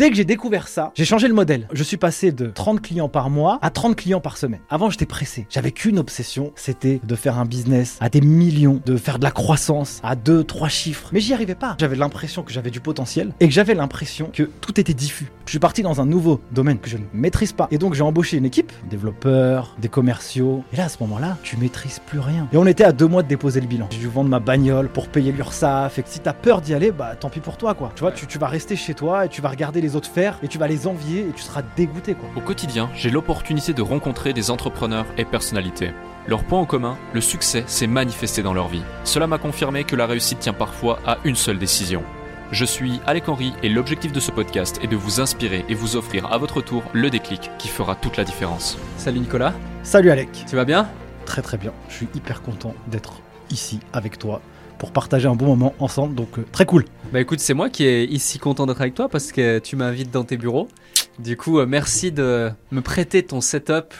Dès que j'ai découvert ça, j'ai changé le modèle. Je suis passé de 30 clients par mois à 30 clients par semaine. Avant, j'étais pressé. J'avais qu'une obsession, c'était de faire un business à des millions, de faire de la croissance à 2, 3 chiffres. Mais j'y arrivais pas. J'avais l'impression que j'avais du potentiel et que j'avais l'impression que tout était diffus. Je suis parti dans un nouveau domaine que je ne maîtrise pas. Et donc, j'ai embauché une équipe, développeurs, des commerciaux. Et là, à ce moment-là, tu maîtrises plus rien. Et on était à deux mois de déposer le bilan. J'ai dû vendre ma bagnole pour payer l'URSSAF. Et si t'as peur d'y aller, bah tant pis pour toi, quoi. Tu vois, tu vas rester chez toi et tu vas regarder les autres faire et tu vas les envier et tu seras dégoûté, quoi. Au quotidien, j'ai l'opportunité de rencontrer des entrepreneurs et personnalités. Leur point en commun, le succès s'est manifesté dans leur vie. Cela m'a confirmé que la réussite tient parfois à une seule décision. Je suis Alec Henry et l'objectif de ce podcast est de vous inspirer et vous offrir à votre tour le déclic qui fera toute la différence. Salut Nicolas, Salut Alec. tu vas bien? Très très bien. Je suis hyper content d'être ici avec toi pour partager un bon moment ensemble. Donc euh, très cool. Bah écoute, c'est moi qui est ici content d'être avec toi parce que tu m'invites dans tes bureaux. Du coup, euh, merci de me prêter ton setup.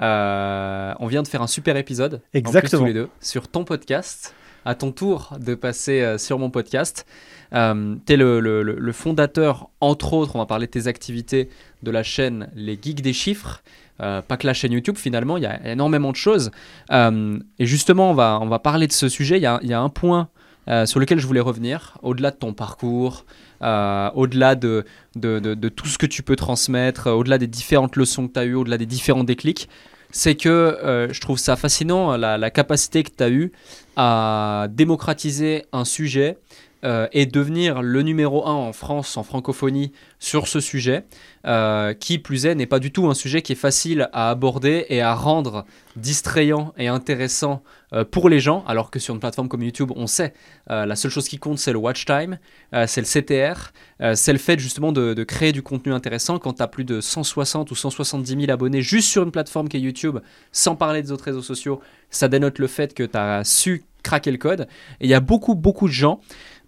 Euh, on vient de faire un super épisode, en plus, Exactement. tous les deux, sur ton podcast. À ton tour de passer sur mon podcast. Euh, tu es le- le fondateur, entre autres, on va parler de tes activités, de la chaîne Les Geeks des Chiffres. Euh, pas que la chaîne YouTube, finalement, il y a énormément de choses. Euh, et justement, on va, on va parler de ce sujet. Il y a, un point euh, sur lequel je voulais revenir, au-delà de ton parcours, au-delà de, de, de- tout ce que tu peux transmettre, au-delà des différentes leçons que tu as eues, au-delà des différents déclics, c'est que je trouve ça fascinant, la capacité que tu as eue à démocratiser un sujet euh, et devenir le numéro un en France, en francophonie, sur ce sujet, euh, qui plus est n'est pas du tout un sujet qui est facile à aborder et à rendre distrayant et intéressant euh, pour les gens, alors que sur une plateforme comme YouTube, on sait, la seule chose qui compte, c'est le watch time, c'est le CTR, c'est le fait justement de, de créer du contenu intéressant quand tu as plus de 160 ou 170 000 abonnés juste sur une plateforme qui est YouTube, sans parler des autres réseaux sociaux, ça dénote le fait que tu as su craquer le code. Et il y a beaucoup, beaucoup de gens,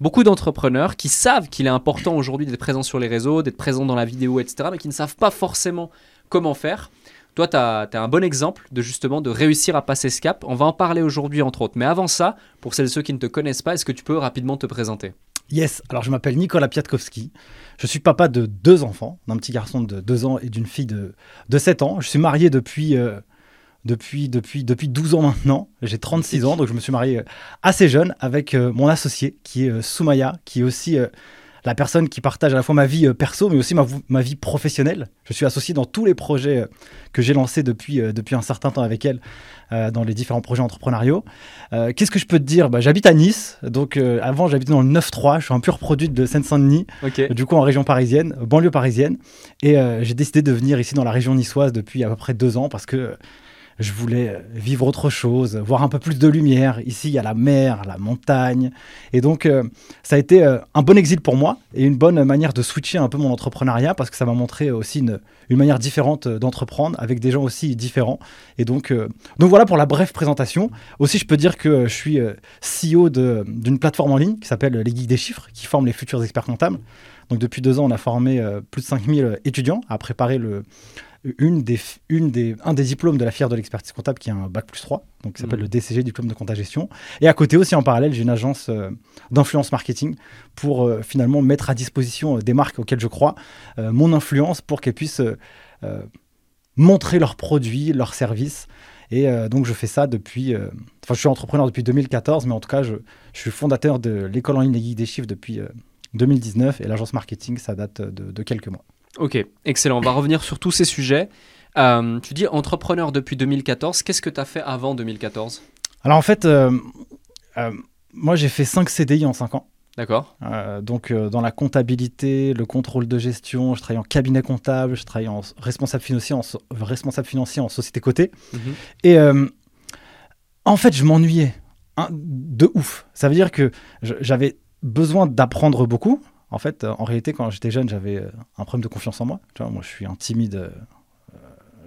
beaucoup d'entrepreneurs qui savent qu'il est important aujourd'hui d'être présent sur les réseaux, d'être présent dans la vidéo, etc., mais qui ne savent pas forcément comment faire. Toi, tu as, un bon exemple de justement de réussir à passer ce cap. On va en parler aujourd'hui, entre autres. Mais avant ça, pour celles et ceux qui ne te connaissent pas, est-ce que tu peux rapidement te présenter? Yes, alors je m'appelle Nicolas Piatkowski. Je suis papa de deux enfants, d'un petit garçon de 2 ans et d'une fille de, de 7 ans. Je suis marié depuis, euh, depuis, depuis, depuis 12 ans maintenant. J'ai 36 ans, donc je me suis marié euh, assez jeune avec euh, mon associé qui est euh, Soumaya, qui est aussi la personne qui partage à la fois ma vie perso, mais aussi ma, vie professionnelle. Je suis associé dans tous les projets que j'ai lancés depuis, depuis un certain temps avec elle, euh, dans les différents projets entrepreneuriaux. Euh, Qu'est-ce que je peux te dire? Bah, J'habite à Nice, donc euh, avant j'habitais dans le 9-3, je suis un pur produit de Seine-Saint-Denis, du coup en région parisienne, banlieue parisienne, et j'ai décidé de venir ici dans la région niçoise depuis à peu près deux ans parce que je voulais euh, vivre autre chose, voir un peu plus de lumière. Ici, il y a la mer, la montagne. Et donc, euh, ça a été euh, un bon exil pour moi et une bonne manière de switcher un peu mon entrepreneuriat parce que ça m'a montré aussi une, manière différente d'entreprendre avec des gens aussi différents. Et donc, donc voilà pour la brève présentation. Aussi, je peux dire que je suis CEO d'une plateforme en ligne qui s'appelle Les Geeks des Chiffres, qui forme les futurs experts comptables. Donc depuis deux ans, on a formé plus de 5000 étudiants à préparer le, une des, une des, un des diplômes de la fière de l'expertise comptable qui est un bac plus 3, donc qui s'appelle Mhm. le DCG, diplôme de compta gestion. Et à côté aussi, en parallèle, j'ai une agence euh, d'influence marketing pour euh, finalement mettre à disposition euh, des marques auxquelles je crois mon influence pour qu'elles puissent montrer leurs produits, leurs services. Et donc je fais ça depuis... Enfin, je suis entrepreneur depuis 2014, mais en tout cas, je, je suis fondateur de l'école en ligne des geeks des chiffres depuis euh, 2019 et l'agence marketing, ça date de, de quelques mois. Ok, excellent. On va revenir sur tous ces sujets. Euh, tu dis entrepreneur depuis 2014. Qu'est-ce que tu as fait avant 2014 Alors en fait, euh, euh, moi j'ai fait 5 CDI en 5 ans. D'accord donc dans la comptabilité, le contrôle de gestion, je travaille en cabinet comptable, je travaille en responsable financier en, so- responsable financier en société cotée. Mhm. Et en fait, je m'ennuyais hein, de ouf. Ça veut dire que j'avais besoin d'apprendre beaucoup. En fait, euh, en réalité, quand j'étais jeune, j'avais euh, un problème de confiance en moi. Tu vois, moi, je suis un timide, euh,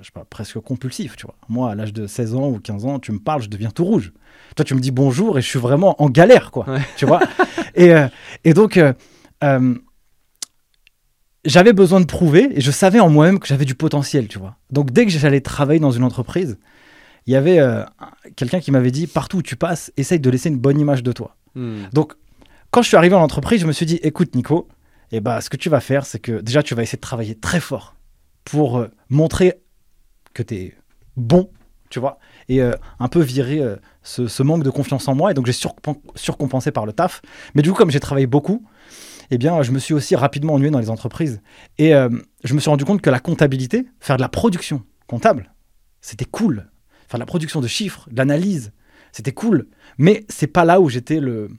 je sais pas, presque compulsif. Tu vois, moi, à l'âge de 16 ans ou 15 ans, tu me parles, je deviens tout rouge. Toi, tu me dis bonjour et je suis vraiment en galère, quoi. Ouais. Tu vois. et, euh, et donc. euh, euh, j'avais besoin de prouver et je savais en moi-même que j'avais du potentiel, tu vois. Donc dès que j'allais travailler dans une entreprise, il y avait un- quelqu'un qui m'avait dit partout où tu passes, essaye de laisser une bonne image de toi. Hmm. Donc quand je suis arrivé en entreprise, je me suis dit écoute Nico, et bah, ce que tu vas faire, c'est que déjà, tu vas essayer de travailler très fort pour euh, montrer que tu es bon, tu vois, et euh, un peu virer euh, ce, manque de confiance en moi. Et donc, j'ai surcompen- surcompensé par le taf. Mais du coup, comme j'ai travaillé beaucoup, eh bien, je me suis aussi rapidement ennuyé dans les entreprises. Et je me suis rendu compte que la comptabilité, faire de la production comptable, c'était cool. Faire de la production de chiffres, de l'analyse, c'était cool. Mais c'est pas là où j'étais le,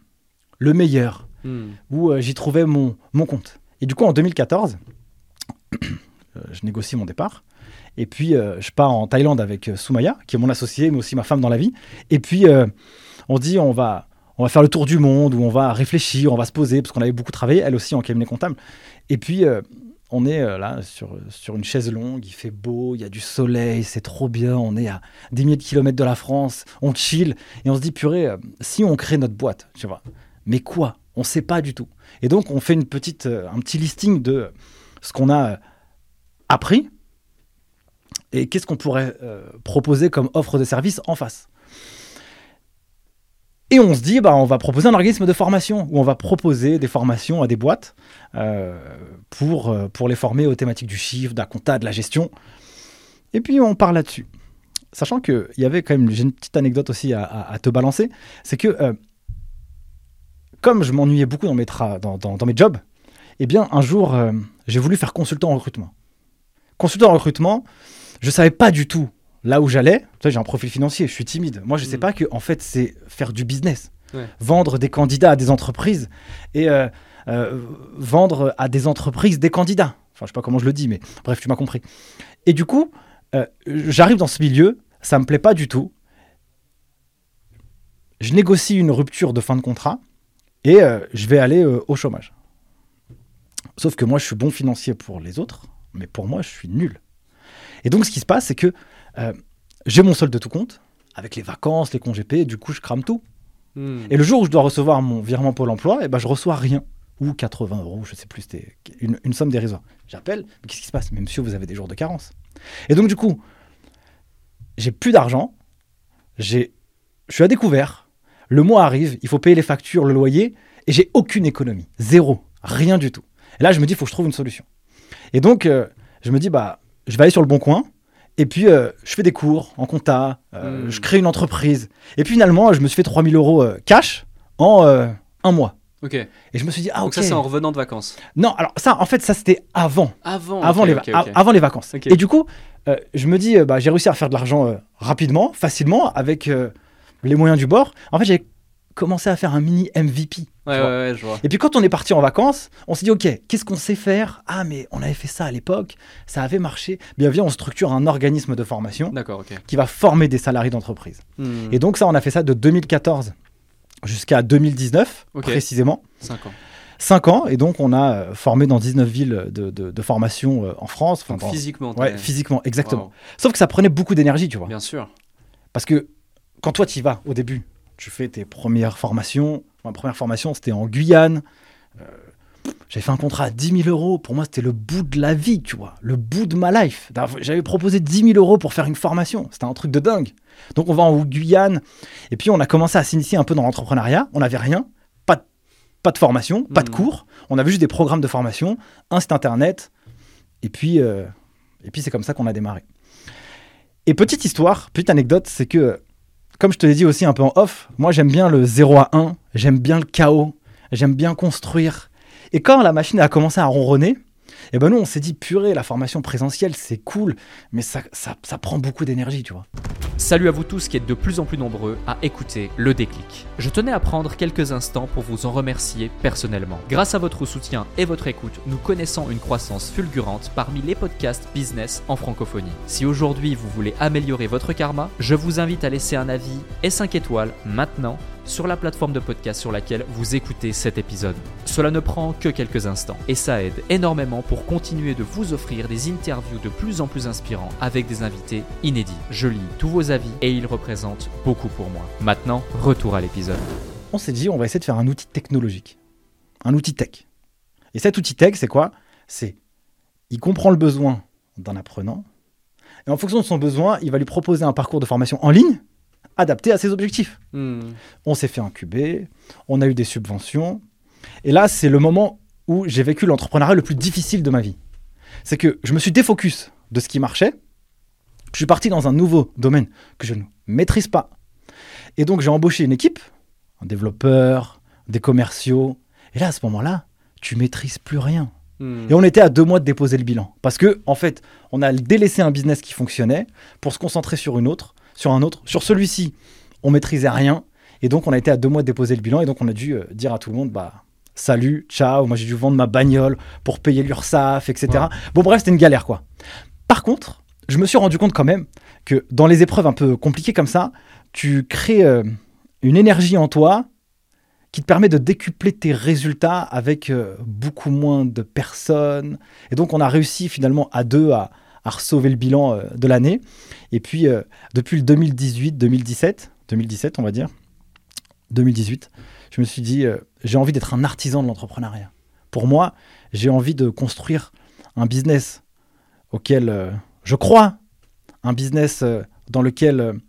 le meilleur Hmm. où euh, j'y trouvais mon, mon compte. Et du coup, en 2014, euh, je négocie mon départ. Et puis, euh, je pars en Thaïlande avec Soumaya, qui est mon associé, mais aussi ma femme dans la vie. Et puis, euh, on dit, on va, on va faire le tour du monde, où on va réfléchir, on va se poser, parce qu'on avait beaucoup travaillé, elle aussi en cabinet comptable. Et puis, on est euh, là sur, sur une chaise longue, il fait beau, il y a du soleil, c'est trop bien, on est à des milliers de kilomètres de la France, on chill, et on se dit, purée, euh, si on crée notre boîte, tu vois, mais quoi? On ne sait pas du tout. Et donc, on fait une petite, euh, un petit listing de ce qu'on a euh, appris et qu'est-ce qu'on pourrait euh, proposer comme offre de service en face. Et on se dit, bah, on va proposer un organisme de formation où on va proposer des formations à des boîtes pour, pour les former aux thématiques du chiffre, de la compta, de la gestion. Et puis on part là-dessus. Sachant qu'il y avait quand même, j'ai une petite anecdote aussi à, te balancer, c'est que comme je m'ennuyais beaucoup dans mes, tra- dans, dans- dans mes jobs, eh bien un jour, euh, j'ai voulu faire consultant en recrutement. Consultant en recrutement, je savais pas du tout là où j'allais. Tu sais, j'ai un profil financier, je suis timide. Moi, je sais Mm. pas que en fait, c'est faire du business. Ouais. Vendre des candidats à des entreprises et euh, euh, vendre à des entreprises des candidats. Enfin, je sais pas comment je le dis, mais bref, tu m'as compris. Et du coup, j'arrive dans ce milieu, ça me plaît pas du tout. Je négocie une rupture de fin de contrat et euh, je vais aller euh, au chômage. Sauf que moi, je suis bon financier pour les autres, mais pour moi, je suis nul. Et donc, ce qui se passe, c'est que euh, j'ai mon solde de tout compte, avec les vacances, les congés payés, du coup, je crame tout. Hmm. Et le jour où je dois recevoir mon virement Pôle emploi, eh ben, je reçois rien. Ou 80 euros, je sais plus, c'était une, une somme dérisoire. J'appelle, mais qu'est-ce qui se passe? Mais monsieur, vous avez des jours de carence. Et donc, du coup, j'ai plus d'argent, j'ai- je suis à découvert, le mois arrive, il faut payer les factures, le loyer, et j'ai aucune économie. Zéro. Rien du tout. Et là, je me dis, il faut que je trouve une solution. Et donc, euh, je me dis, bah, je vais aller sur le bon coin. Et puis, euh, je fais des cours en compta, euh, Hmm. je crée une entreprise. Et puis, finalement, je me suis fait 3000 euros cash en un mois. Ok. Et je me suis dit, ah, Donc ok. ça, c'est en revenant de vacances. Non, alors ça, en fait, ça, c'était avant Avant. les, avant les vacances. Et du coup, je me dis, bah, j'ai réussi à faire de l'argent rapidement, facilement, avec les moyens du bord. En fait, j'ai commencé à faire un mini MVP. Ouais, ouais, vois. ouais, je vois. Et puis quand on est parti en vacances, on s'est dit, OK, qu'est-ce qu'on sait faire? Ah, mais on avait fait ça à l'époque, ça avait marché. Bien, viens, on structure un organisme de formation qui va former des salariés d'entreprise. Hmm. Et donc ça, on a fait ça de 2014 jusqu'à 2019, Ok. précisément. 5 ans. 5 ans, et donc on a euh, formé dans 19 villes de, de- de formation euh, en France. Enfin, Donc dans- physiquement. Ouais, physiquement, exactement. Wow. Sauf que ça prenait beaucoup d'énergie, tu vois. Bien sûr. Parce que quand toi, tu y vas au début, tu fais tes premières formations. Ma première formation, c'était en Guyane. Euh, J'avais fait un contrat à 10 000 euros. Pour moi, c'était le bout de la vie, tu vois. Le bout de ma life. J'avais proposé 10 000 euros pour faire une formation. C'était un truc de dingue. Donc, on va en Guyane. Et puis, on a commencé à s'initier un peu dans l'entrepreneuriat. On n'avait rien. Pas de, pas de formation, pas de Mhm. cours. On avait juste des programmes de formation, un site internet. Et puis, euh, et puis c'est comme ça qu'on a démarré. Et petite histoire, petite anecdote, c'est que, comme je te l'ai dit aussi un peu en off, moi j'aime bien le 0 à 1, j'aime bien le chaos, j'aime bien construire. Et quand la machine a commencé à ronronner, eh ben nous on s'est dit, purée, la formation présentielle c'est cool, mais ça, ça, ça prend beaucoup d'énergie, tu vois. Salut à vous tous qui êtes de plus en plus nombreux à écouter le déclic. Je tenais à prendre quelques instants pour vous en remercier personnellement. Grâce à votre soutien et votre écoute, nous connaissons une croissance fulgurante parmi les podcasts business en francophonie. Si aujourd'hui vous voulez améliorer votre karma, je vous invite à laisser un avis et 5 étoiles maintenant sur la plateforme de podcast sur laquelle vous écoutez cet épisode. Cela ne prend que quelques instants et ça aide énormément pour continuer de vous offrir des interviews de plus en plus inspirants avec des invités inédits. Je lis tous vos avis et ils représentent beaucoup pour moi. Maintenant, retour à l'épisode. On s'est dit, on va essayer de faire un outil technologique, un outil tech. Et cet outil tech, c'est quoi? C'est, il comprend le besoin d'un apprenant, et en fonction de son besoin, il va lui proposer un parcours de formation en ligne adapté à ses objectifs. Hmm. On s'est fait incuber, on a eu des subventions. Et là, c'est le moment où j'ai vécu l'entrepreneuriat le plus difficile de ma vie. C'est que je me suis défocus de ce qui marchait. Je suis parti dans un nouveau domaine que je ne maîtrise pas. Et donc j'ai embauché une équipe, un développeur, des commerciaux. Et là, à ce moment-là, tu maîtrises plus rien. Hmm. Et on était à deux mois de déposer le bilan. Parce que, en fait, on a délaissé un business qui fonctionnait pour se concentrer sur une autre, sur un autre. Sur celui-ci, on maîtrisait rien. Et donc, on a été à deux mois de déposer le bilan. Et donc, on a dû euh, dire à tout le monde, bah, salut, ciao. Moi, j'ai dû vendre ma bagnole pour payer l'URSSAF, etc. Ouais. Bon, bref, c'était une galère, quoi. Par contre, je me suis rendu compte quand même que dans les épreuves un peu compliquées comme ça, tu crées euh, une énergie en toi qui te permet de décupler tes résultats avec euh, beaucoup moins de personnes. Et donc, on a réussi finalement à deux à, à sauver le bilan euh, de l'année. Et puis, euh, depuis le 2018, 2017, 2017, on va dire, 2018, je me suis dit, euh, j'ai envie d'être un artisan de l'entrepreneuriat. Pour moi, j'ai envie de construire un business auquel je crois, un business dans lequel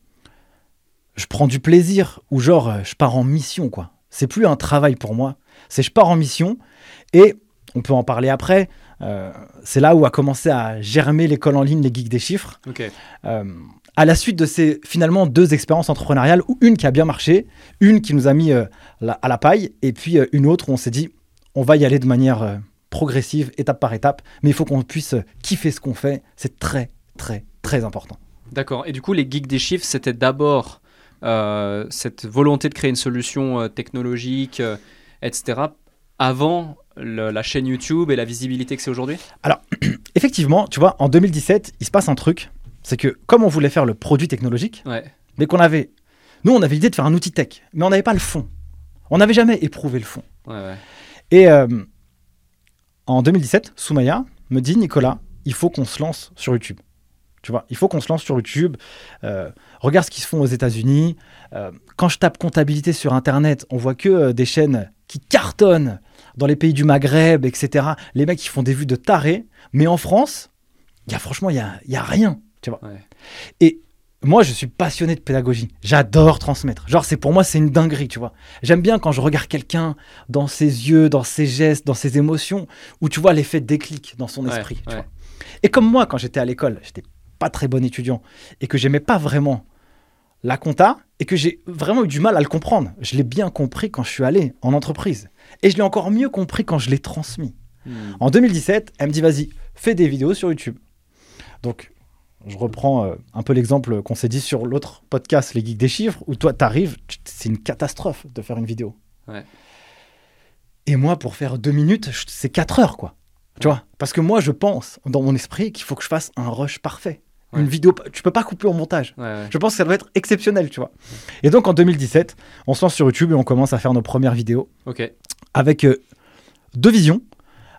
je prends du plaisir, ou genre, je pars en mission, quoi. C'est plus un travail pour moi, c'est je pars en mission, et on peut en parler après, euh, c'est là où a commencé à germer l'école en ligne Les Geeks des Chiffres, Ok. euh, à la suite de ces finalement deux expériences entrepreneuriales, où une qui a bien marché, une qui nous a mis euh, la- à la paille, et puis une autre où on s'est dit, on va y aller de manière progressive, étape par étape, mais il faut qu'on puisse kiffer ce qu'on fait, c'est très, très, très important. D'accord. Et du coup, les geeks des chiffres, c'était d'abord cette volonté de créer une solution technologique, etc., avant le- la chaîne YouTube et la visibilité que c'est aujourd'hui? Effectivement, tu vois, en 2017, il se passe un truc, c'est que comme on voulait faire le produit technologique, Ouais. mais qu'on avait... Nous, on avait l'idée de faire un outil tech, mais on n'avait pas le fond. On n'avait jamais éprouvé le fond. Ouais, ouais. Et euh, en 2017, Soumaya me dit Nicolas, il faut qu'on se lance sur YouTube. Tu vois, il faut qu'on se lance sur YouTube. Euh, regarde ce qui se font aux États-Unis. Euh, quand je tape comptabilité sur Internet, on voit que des chaînes qui cartonnent dans les pays du Maghreb, etc. Les mecs qui font des vues de tarés. Mais en France, y a franchement, il y a, y a rien. Tu vois. Ouais. Et moi, je suis passionné de pédagogie. J'adore transmettre. Genre, c'est pour moi, c'est une dinguerie, tu vois. J'aime bien quand je regarde quelqu'un dans ses yeux, dans ses gestes, dans ses émotions, où tu vois l'effet déclic dans son Ouais, esprit. tu ouais. vois. Et comme moi, quand j'étais à l'école, j'étais pas très bon étudiant et que j'aimais pas vraiment la compta et que j'ai vraiment eu du mal à le comprendre. Je l'ai bien compris quand je suis allé en entreprise. Et je l'ai encore mieux compris quand je l'ai transmis. Hmm. En 2017, elle me dit vas-y, fais des vidéos sur YouTube. Donc, je reprends euh, un peu l'exemple qu'on s'est dit sur l'autre podcast, Les Geeks des Chiffres, où toi, t'arrives, c'est une catastrophe de faire une vidéo. Ouais. Et moi, pour faire deux minutes, c'est quatre heures, quoi. Tu vois? Parce que moi, je pense, dans mon esprit, qu'il faut que je fasse un rush parfait. Ouais. Une vidéo, tu peux pas couper au montage. Ouais, ouais. Je pense que ça doit être exceptionnel, tu vois. Et donc, en 2017, on se lance sur YouTube et on commence à faire nos premières vidéos Ok. avec euh, deux visions.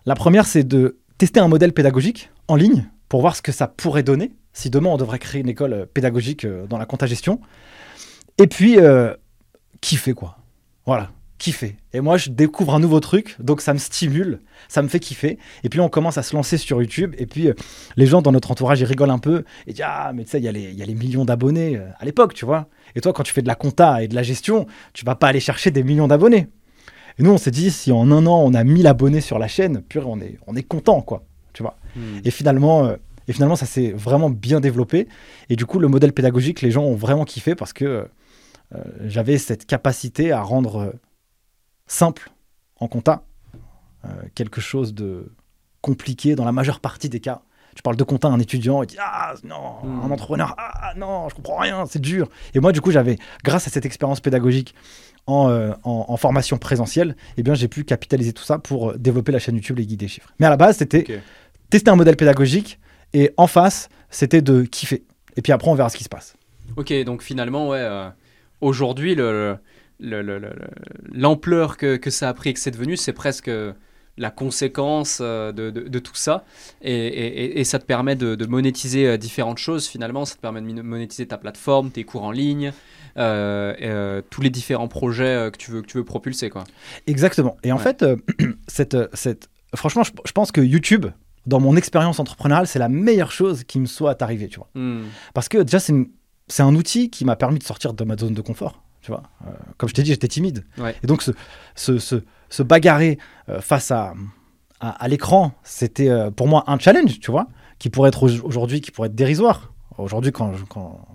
La première, c'est de tester un modèle pédagogique en ligne pour voir ce que ça pourrait donner si demain on devrait créer une école euh, pédagogique euh, dans la compta-gestion. Et puis, euh, kiffer quoi. Voilà, kiffer. Et moi, je découvre un nouveau truc, donc ça me stimule, ça me fait kiffer. Et puis, on commence à se lancer sur YouTube. Et puis, euh, les gens dans notre entourage, ils rigolent un peu et disent Ah, mais tu sais, il y, a les- il y a les millions d'abonnés euh, à l'époque, tu vois. Et toi, quand tu fais de la compta et de la gestion, tu vas pas aller chercher des millions d'abonnés. Et nous, on s'est dit, si en un an, on a 1000 abonnés sur la chaîne, purée, on est, on est content, quoi. Tu vois. Hmm. Et finalement, euh, et finalement, ça s'est vraiment bien développé. Et du coup, le modèle pédagogique, les gens ont vraiment kiffé parce que j'avais cette capacité à rendre simple en compta euh, quelque chose de compliqué dans la majeure partie des cas. Tu parles de compta à un étudiant, il dit Ah non, Hmm. un entrepreneur, ah non, je comprends rien, c'est dur. Et moi, du coup, j'avais, grâce à cette expérience pédagogique en, euh, en- en formation présentielle, eh bien, j'ai pu capitaliser tout ça pour euh, développer la chaîne YouTube Les Guides des Chiffres. Mais à la base, c'était tester un modèle pédagogique et en face, c'était de kiffer. Et puis après, on verra ce qui se passe. Ok, donc finalement, ouais, euh, aujourd'hui, le- l'ampleur que, que ça a pris et que c'est devenu, c'est presque la conséquence euh, de, de- de tout ça. Et, et- ça te permet de, de monétiser euh, différentes choses finalement. Ça te permet de monétiser ta plateforme, tes cours en ligne, euh, euh, tous les différents projets que, tu veux, que tu veux propulser. Quoi. Exactement. Et en Ouais. fait, euh, cette, cette... franchement, je, je pense que YouTube, dans mon expérience entrepreneuriale, c'est la meilleure chose qui me soit arrivée, tu vois. Hmm. Parce que déjà, c'est un outil qui m'a permis de sortir de ma zone de confort. Tu vois, Euh, comme je t'ai dit, j'étais timide. Ouais. Et donc, se, se, se, se bagarrer euh, face à à, à l'écran, c'était euh, pour moi un challenge, tu vois, qui pourrait être au- aujourd'hui, qui pourrait être dérisoire. Aujourd'hui, quand, je- quand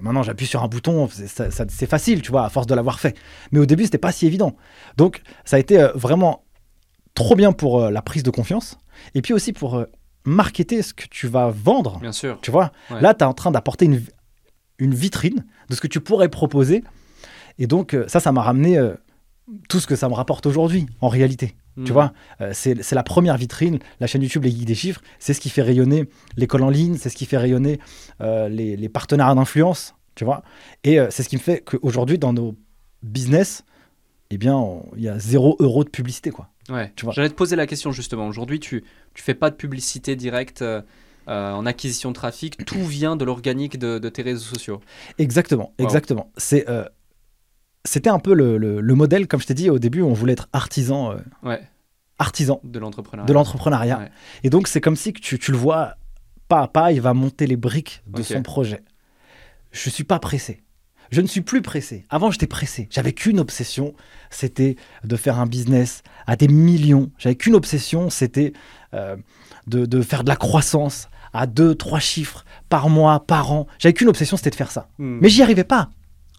maintenant j'appuie sur un bouton, c'est facile, tu vois, à force de l'avoir fait. Mais au début, c'était pas si évident. Donc, ça a été vraiment trop bien pour la prise de confiance, et puis aussi pour marketer ce que tu vas vendre. Bien sûr. Tu vois, Ouais. là, tu es en train d'apporter une, une vitrine de ce que tu pourrais proposer. Et donc, euh, ça, ça m'a ramené euh, tout ce que ça me rapporte aujourd'hui, en réalité. Tu Mm. vois, Euh, c'est la première vitrine, la chaîne YouTube Les Geeks des Chiffres. C'est ce qui fait rayonner l'école en ligne, c'est ce qui fait rayonner euh, les, les partenariats d'influence. Tu vois, et c'est ce qui me fait qu'aujourd'hui, dans nos business, eh bien, il y a zéro euro de publicité, quoi. Ouais. Tu vois. J'allais te poser la question justement. Aujourd'hui, tu tu fais pas de publicité directe euh, en acquisition de trafic. Tout vient de l'organique de, de tes réseaux sociaux. Exactement, Wow. exactement. C'est euh, c'était un peu le, le- le modèle, comme je t'ai dit au début, on voulait être artisan, euh, Ouais. artisan De l'entrepreneuriat. de l'entrepreneuriat. Ouais. Et donc, c'est comme si que tu, tu le vois pas à pas, il va monter les briques de son projet. Je suis pas pressé. Je ne suis plus pressé. Avant, j'étais pressé. J'avais qu'une obsession, c'était de faire un business à des millions. J'avais qu'une obsession, c'était euh, de, de faire de la croissance à deux, trois chiffres par mois, par an. J'avais qu'une obsession, c'était de faire ça. Mm. Mais j'y arrivais pas.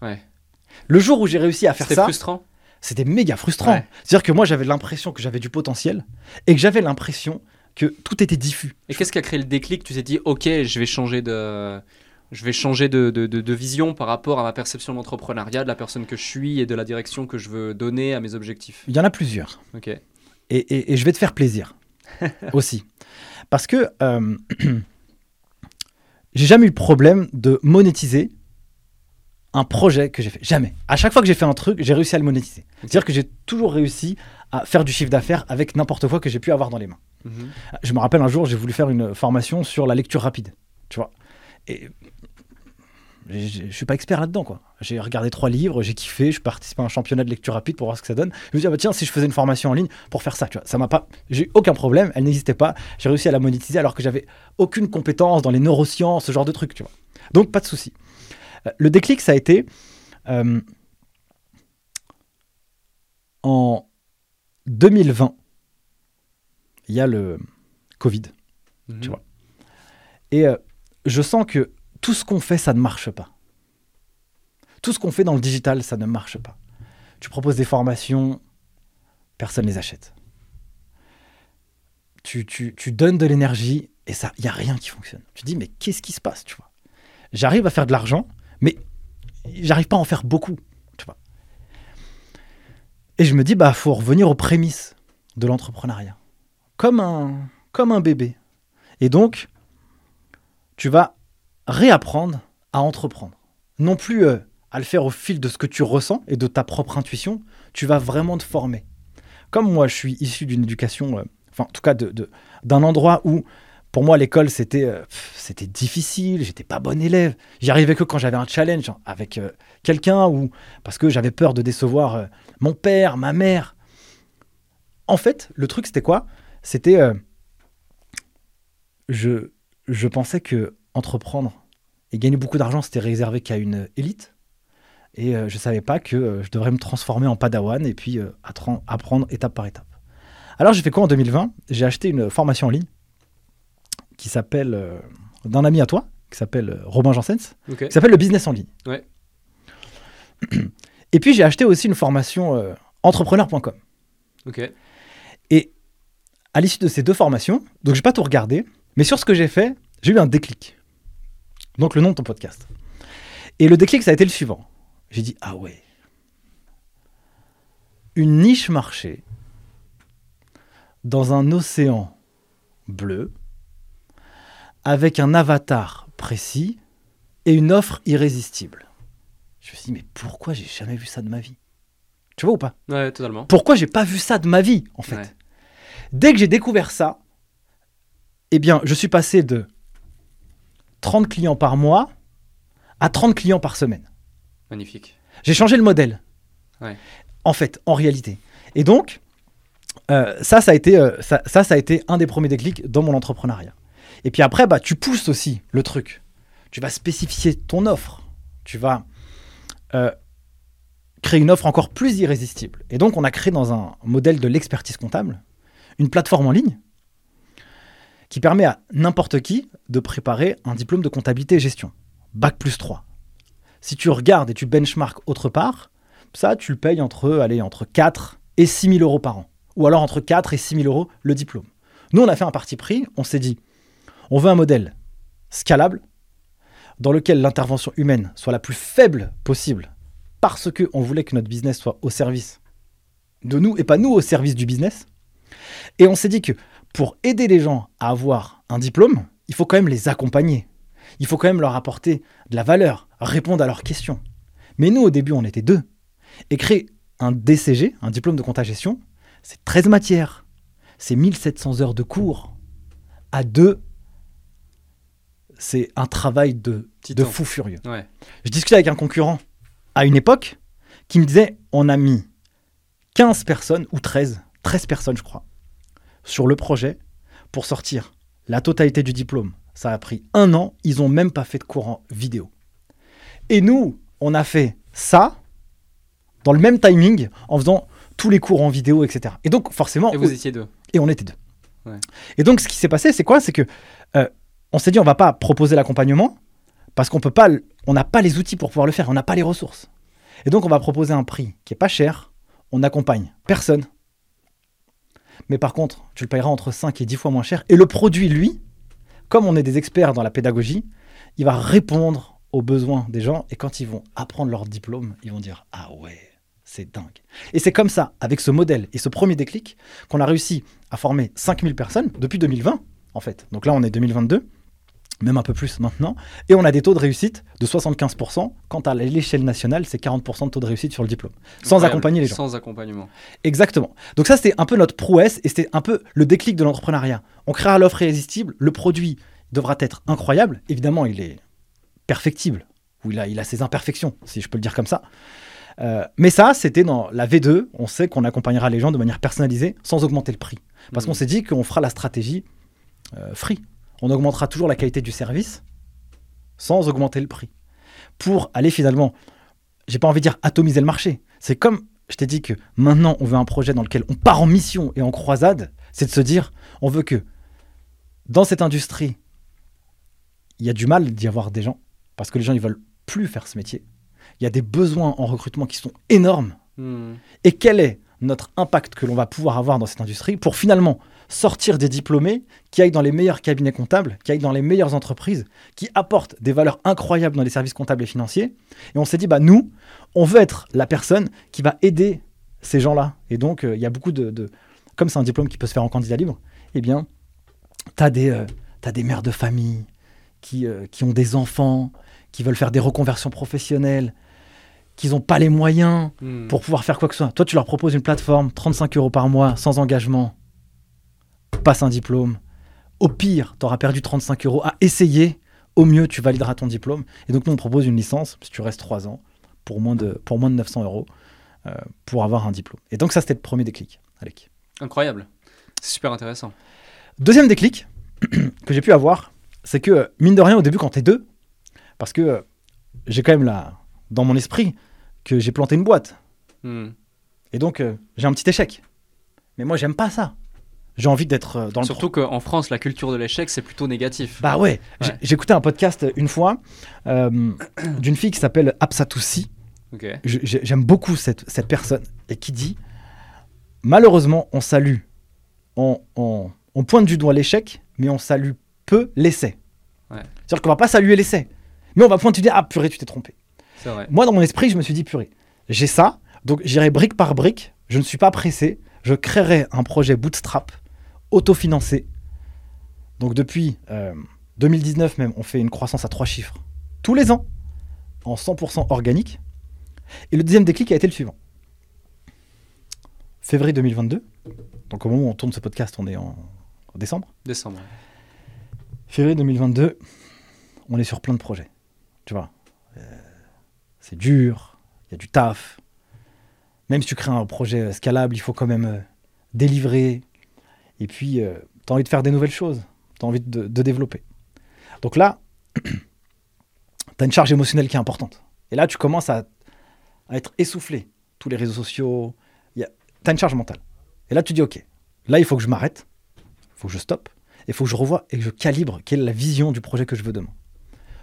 Ouais. Le jour où j'ai réussi à faire C'était ça, frustrant. c'était méga frustrant. Ouais. C'est-à-dire que moi, j'avais l'impression que j'avais du potentiel et que j'avais l'impression que tout était diffus. Et qu'est-ce qui a créé le déclic? Tu t'es dit, ok, je vais changer de, je vais changer de, de- de- de vision par rapport à ma perception de l'entrepreneuriat, de la personne que je suis et de la direction que je veux donner à mes objectifs? Il y en a plusieurs. Ok. Et, et- et je vais te faire plaisir aussi. Parce que euh, j'ai jamais eu de problème de monétiser un projet que j'ai fait. Jamais. À chaque fois que j'ai fait un truc, j'ai réussi à le monétiser. C'est-à-dire que j'ai toujours réussi à faire du chiffre d'affaires avec n'importe quoi que j'ai pu avoir dans les mains. Mhm. Je me rappelle un jour, j'ai voulu faire une formation sur la lecture rapide, tu vois. Et je suis pas expert là-dedans, quoi. J'ai regardé trois livres, j'ai kiffé, je participé à un championnat de lecture rapide pour voir ce que ça donne. Je me dis, ah bah tiens, si je faisais une formation en ligne pour faire ça, tu vois, ça m'a pas, j'ai eu aucun problème, elle n'existait pas. J'ai réussi à la monétiser alors que j'avais aucune compétence dans les neurosciences, ce genre de trucs, tu vois. Donc pas de souci. Le déclic, ça a été euh, en 2020. Il y a le Covid. Mhm. Tu vois. Et euh, je sens que tout ce qu'on fait, ça ne marche pas. Tout ce qu'on fait dans le digital, ça ne marche pas. Tu proposes des formations, personne ne les achète. Tu, tu- tu donnes de l'énergie et ça, il n'y a rien qui fonctionne. Tu dis, mais qu'est-ce qui se passe, tu vois? J'arrive à faire de l'argent, mais j'arrive pas à en faire beaucoup, tu vois. Et je me dis, bah, faut revenir aux prémices de l'entrepreneuriat. Comme un, comme un bébé. Et donc, tu vas réapprendre à entreprendre. Non plus euh, à le faire au fil de ce que tu ressens et de ta propre intuition, tu vas vraiment te former. Comme moi, je suis issu d'une éducation, euh, enfin, en tout cas, de- de- d'un endroit où, pour moi, l'école, c'était euh, c'était difficile, j'étais pas bon élève. J'y arrivais que quand j'avais un challenge avec euh, quelqu'un ou parce que j'avais peur de décevoir euh, mon père, ma mère. En fait, le truc, c'était quoi? C'était. je, je pensais que entreprendre et gagner beaucoup d'argent, c'était réservé qu'à une élite. Et je savais pas que je devrais me transformer en padawan et puis apprendre étape par étape. Alors j'ai fait quoi en 2020 J'ai acheté une formation en ligne qui s'appelle euh, d'un ami à toi, qui s'appelle euh, Robin Janssens, qui s'appelle le business en ligne. Ouais. Et puis j'ai acheté aussi une formation euh, entrepreneur.com. Et à l'issue de ces deux formations, donc j'ai pas tout regardé, mais sur ce que j'ai fait, j'ai eu un déclic. Donc le nom de ton podcast. Et le déclic, ça a été le suivant. J'ai dit, ah ouais. Une niche marché dans un océan bleu, avec un avatar précis et une offre irrésistible. Je me suis dit, mais pourquoi j'ai jamais vu ça de ma vie? Tu vois ou pas? Ouais, totalement. pourquoi j'ai pas vu ça de ma vie en fait? Ouais. Dès que j'ai découvert ça, eh bien, je suis passé de 30 clients par mois à 30 clients par semaine. Magnifique. J'ai changé le modèle. Ouais. En fait, en réalité. Et donc, euh, ça, ça a, été, euh, ça, ça, ça a été un des premiers déclics dans mon entrepreneuriat. Et puis après, bah, tu pousses aussi le truc. Tu vas spécifier ton offre. Tu vas euh, créer une offre encore plus irrésistible. Et donc, on a créé dans un modèle de l'expertise comptable une plateforme en ligne qui permet à n'importe qui de préparer un diplôme de comptabilité et gestion. Bac plus 3. Si tu regardes et tu benchmarks autre part, ça, tu le payes entre, allez, entre 4 et 6 000 euros par an. Ou alors entre 4 et 6 000 euros le diplôme. Nous, on a fait un parti pris, on s'est dit, on veut un modèle scalable, dans lequel l'intervention humaine soit la plus faible possible, parce qu'on voulait que notre business soit au service de nous et pas nous au service du business. Et on s'est dit que pour aider les gens à avoir un diplôme, il faut quand même les accompagner. Il faut quand même leur apporter de la valeur, répondre à leurs questions. Mais nous, au début, on était deux. Et créer un DCG, un diplôme de compta gestion, c'est 13 matières. C'est 1700 heures de cours. À deux, c'est un travail de, de fou furieux. Ouais. Je discutais avec un concurrent à une époque qui me disait on a mis 15 personnes, ou 13, 13 personnes je crois, sur le projet pour sortir la totalité du diplôme. Ça a pris un an, ils n'ont même pas fait de courant vidéo. Et nous, on a fait ça dans le même timing en faisant tous les cours en vidéo, etc. Et donc forcément... Et vous étiez deux. Et on était deux. Ouais. Et donc ce qui s'est passé, c'est quoi? C'est que on s'est dit on va pas proposer l'accompagnement parce qu'on peut pas, on n'a pas les outils pour pouvoir le faire, on n'a pas les ressources. Et donc on va proposer un prix qui est pas cher. On accompagne personne. Mais par contre, tu le payeras entre 5 et 10 fois moins cher. Et le produit, lui, comme on est des experts dans la pédagogie, il va répondre aux besoins des gens. Et quand ils vont apprendre leur diplôme, ils vont dire Ah ouais, c'est dingue. Et c'est comme ça, avec ce modèle et ce premier déclic, qu'on a réussi à former 5000 personnes depuis 2020, en fait. Donc là, on est 2022, même un peu plus maintenant. Et on a des taux de réussite de 75%. Quant à l'échelle nationale, c'est 40% de taux de réussite sur le diplôme. Sans Incroyable. accompagner les gens. Sans accompagnement. Exactement. Donc ça, c'était un peu notre prouesse et c'était un peu le déclic de l'entrepreneuriat. On créera l'offre irrésistible, le produit devra être incroyable. Évidemment, il est perfectible, ou il a, il a ses imperfections, si je peux le dire comme ça. Euh, mais ça, c'était dans la V2. On sait qu'on accompagnera les gens de manière personnalisée sans augmenter le prix. Parce qu'on s'est dit qu'on fera la stratégie euh, free. On augmentera toujours la qualité du service sans augmenter le prix. Pour aller finalement, j'ai pas envie de dire atomiser le marché. C'est comme je t'ai dit que maintenant on veut un projet dans lequel on part en mission et en croisade, c'est de se dire on veut que dans cette industrie, il y a du mal d'y avoir des gens parce que les gens ils veulent plus faire ce métier. Il y a des besoins en recrutement qui sont énormes. Hmm. Et quel est notre impact que l'on va pouvoir avoir dans cette industrie pour finalement sortir des diplômés qui aillent dans les meilleurs cabinets comptables, qui aillent dans les meilleures entreprises, qui apportent des valeurs incroyables dans les services comptables et financiers. Et on s'est dit, bah nous, on veut être la personne qui va aider ces gens-là. Et donc, euh, il y a beaucoup de, Comme c'est un diplôme qui peut se faire en candidat libre, eh bien, tu as, des, euh, des mères de famille qui, euh, qui ont des enfants, qui veulent faire des reconversions professionnelles, qui n'ont pas les moyens Hmm. pour pouvoir faire quoi que ce soit. Toi, tu leur proposes une plateforme, 35 euros par mois, sans engagement, passe un diplôme. Au pire, tu auras perdu 35 euros à essayer. Au mieux, tu valideras ton diplôme. Et donc, nous, on propose une licence, si tu restes 3 ans, pour moins de, pour moins de 900 euros, euh, pour avoir un diplôme. Et donc, ça, c'était le premier déclic, Alec. Incroyable. C'est super intéressant. Deuxième déclic que j'ai pu avoir, c'est que, mine de rien, au début, quand t'es deux, parce que euh, j'ai quand même là, dans mon esprit, que j'ai planté une boîte. Hmm. Et donc, euh, j'ai un petit échec. Mais moi, j'aime pas ça. J'ai envie d'être euh, dans le Surtout qu'en France, la culture de l'échec, c'est plutôt négatif. Bah ouais, J'ai- Ouais. écouté un podcast euh, une fois euh, d'une fille qui s'appelle Absatoussi. Ok. Je- j'ai- J'aime beaucoup cette, cette personne et qui dit Malheureusement, on salue, on, on- on pointe du doigt l'échec, mais on salue peu l'essai. Ouais. C'est-à-dire qu'on va pas saluer l'essai, mais on va pointer du doigt Ah purée, tu t'es trompé. Vrai. Moi, dans mon esprit, je me suis dit purée, j'ai ça, donc j'irai brique par brique, je ne suis pas pressé, je créerai un projet bootstrap, autofinancé. Donc depuis euh, 2019 même, on fait une croissance à trois chiffres tous les ans, en 100% organique. Et le deuxième déclic a été le suivant. Février 2022, donc au moment où on tourne ce podcast, on est en, en décembre. Décembre. Février 2022, on est sur plein de projets. Tu vois, Euh, c'est dur, il y a du taf. Même si tu crées un projet euh, scalable, il faut quand même euh, délivrer. Et puis, tu as envie de faire des nouvelles choses. Tu as envie de, développer. Donc là, tu as une charge émotionnelle qui est importante. Et là, tu commences à, à être essoufflé. Tous les réseaux sociaux, tu as une charge mentale. Et là, tu dis, OK, Là, il faut que je m'arrête, il faut que je stoppe, il faut que je revoie et que je calibre quelle est la vision du projet que je veux demain.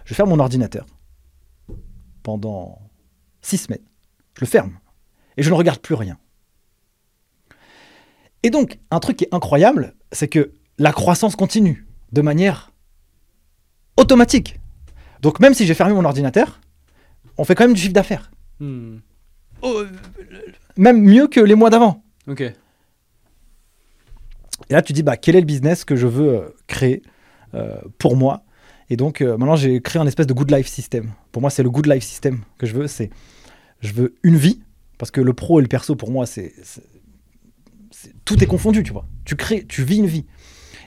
Je ferme mon ordinateur pendant six semaines. Je le ferme et je ne regarde plus rien. Et donc, un truc qui est incroyable, c'est que la croissance continue de manière automatique. Donc, même si j'ai fermé mon ordinateur, on fait quand même du chiffre d'affaires. Hmm. Oh, même mieux que les mois d'avant. Ok. Et là, tu dis, bah, quel est le business que je veux euh, créer euh, pour moi Et donc, euh, maintenant, j'ai créé un espèce de good life system. Pour moi, c'est le good life system que je veux. C'est, je veux une vie, parce que le pro et le perso, pour moi, c'est, tout est confondu, tu vois. Tu crées, tu vis une vie.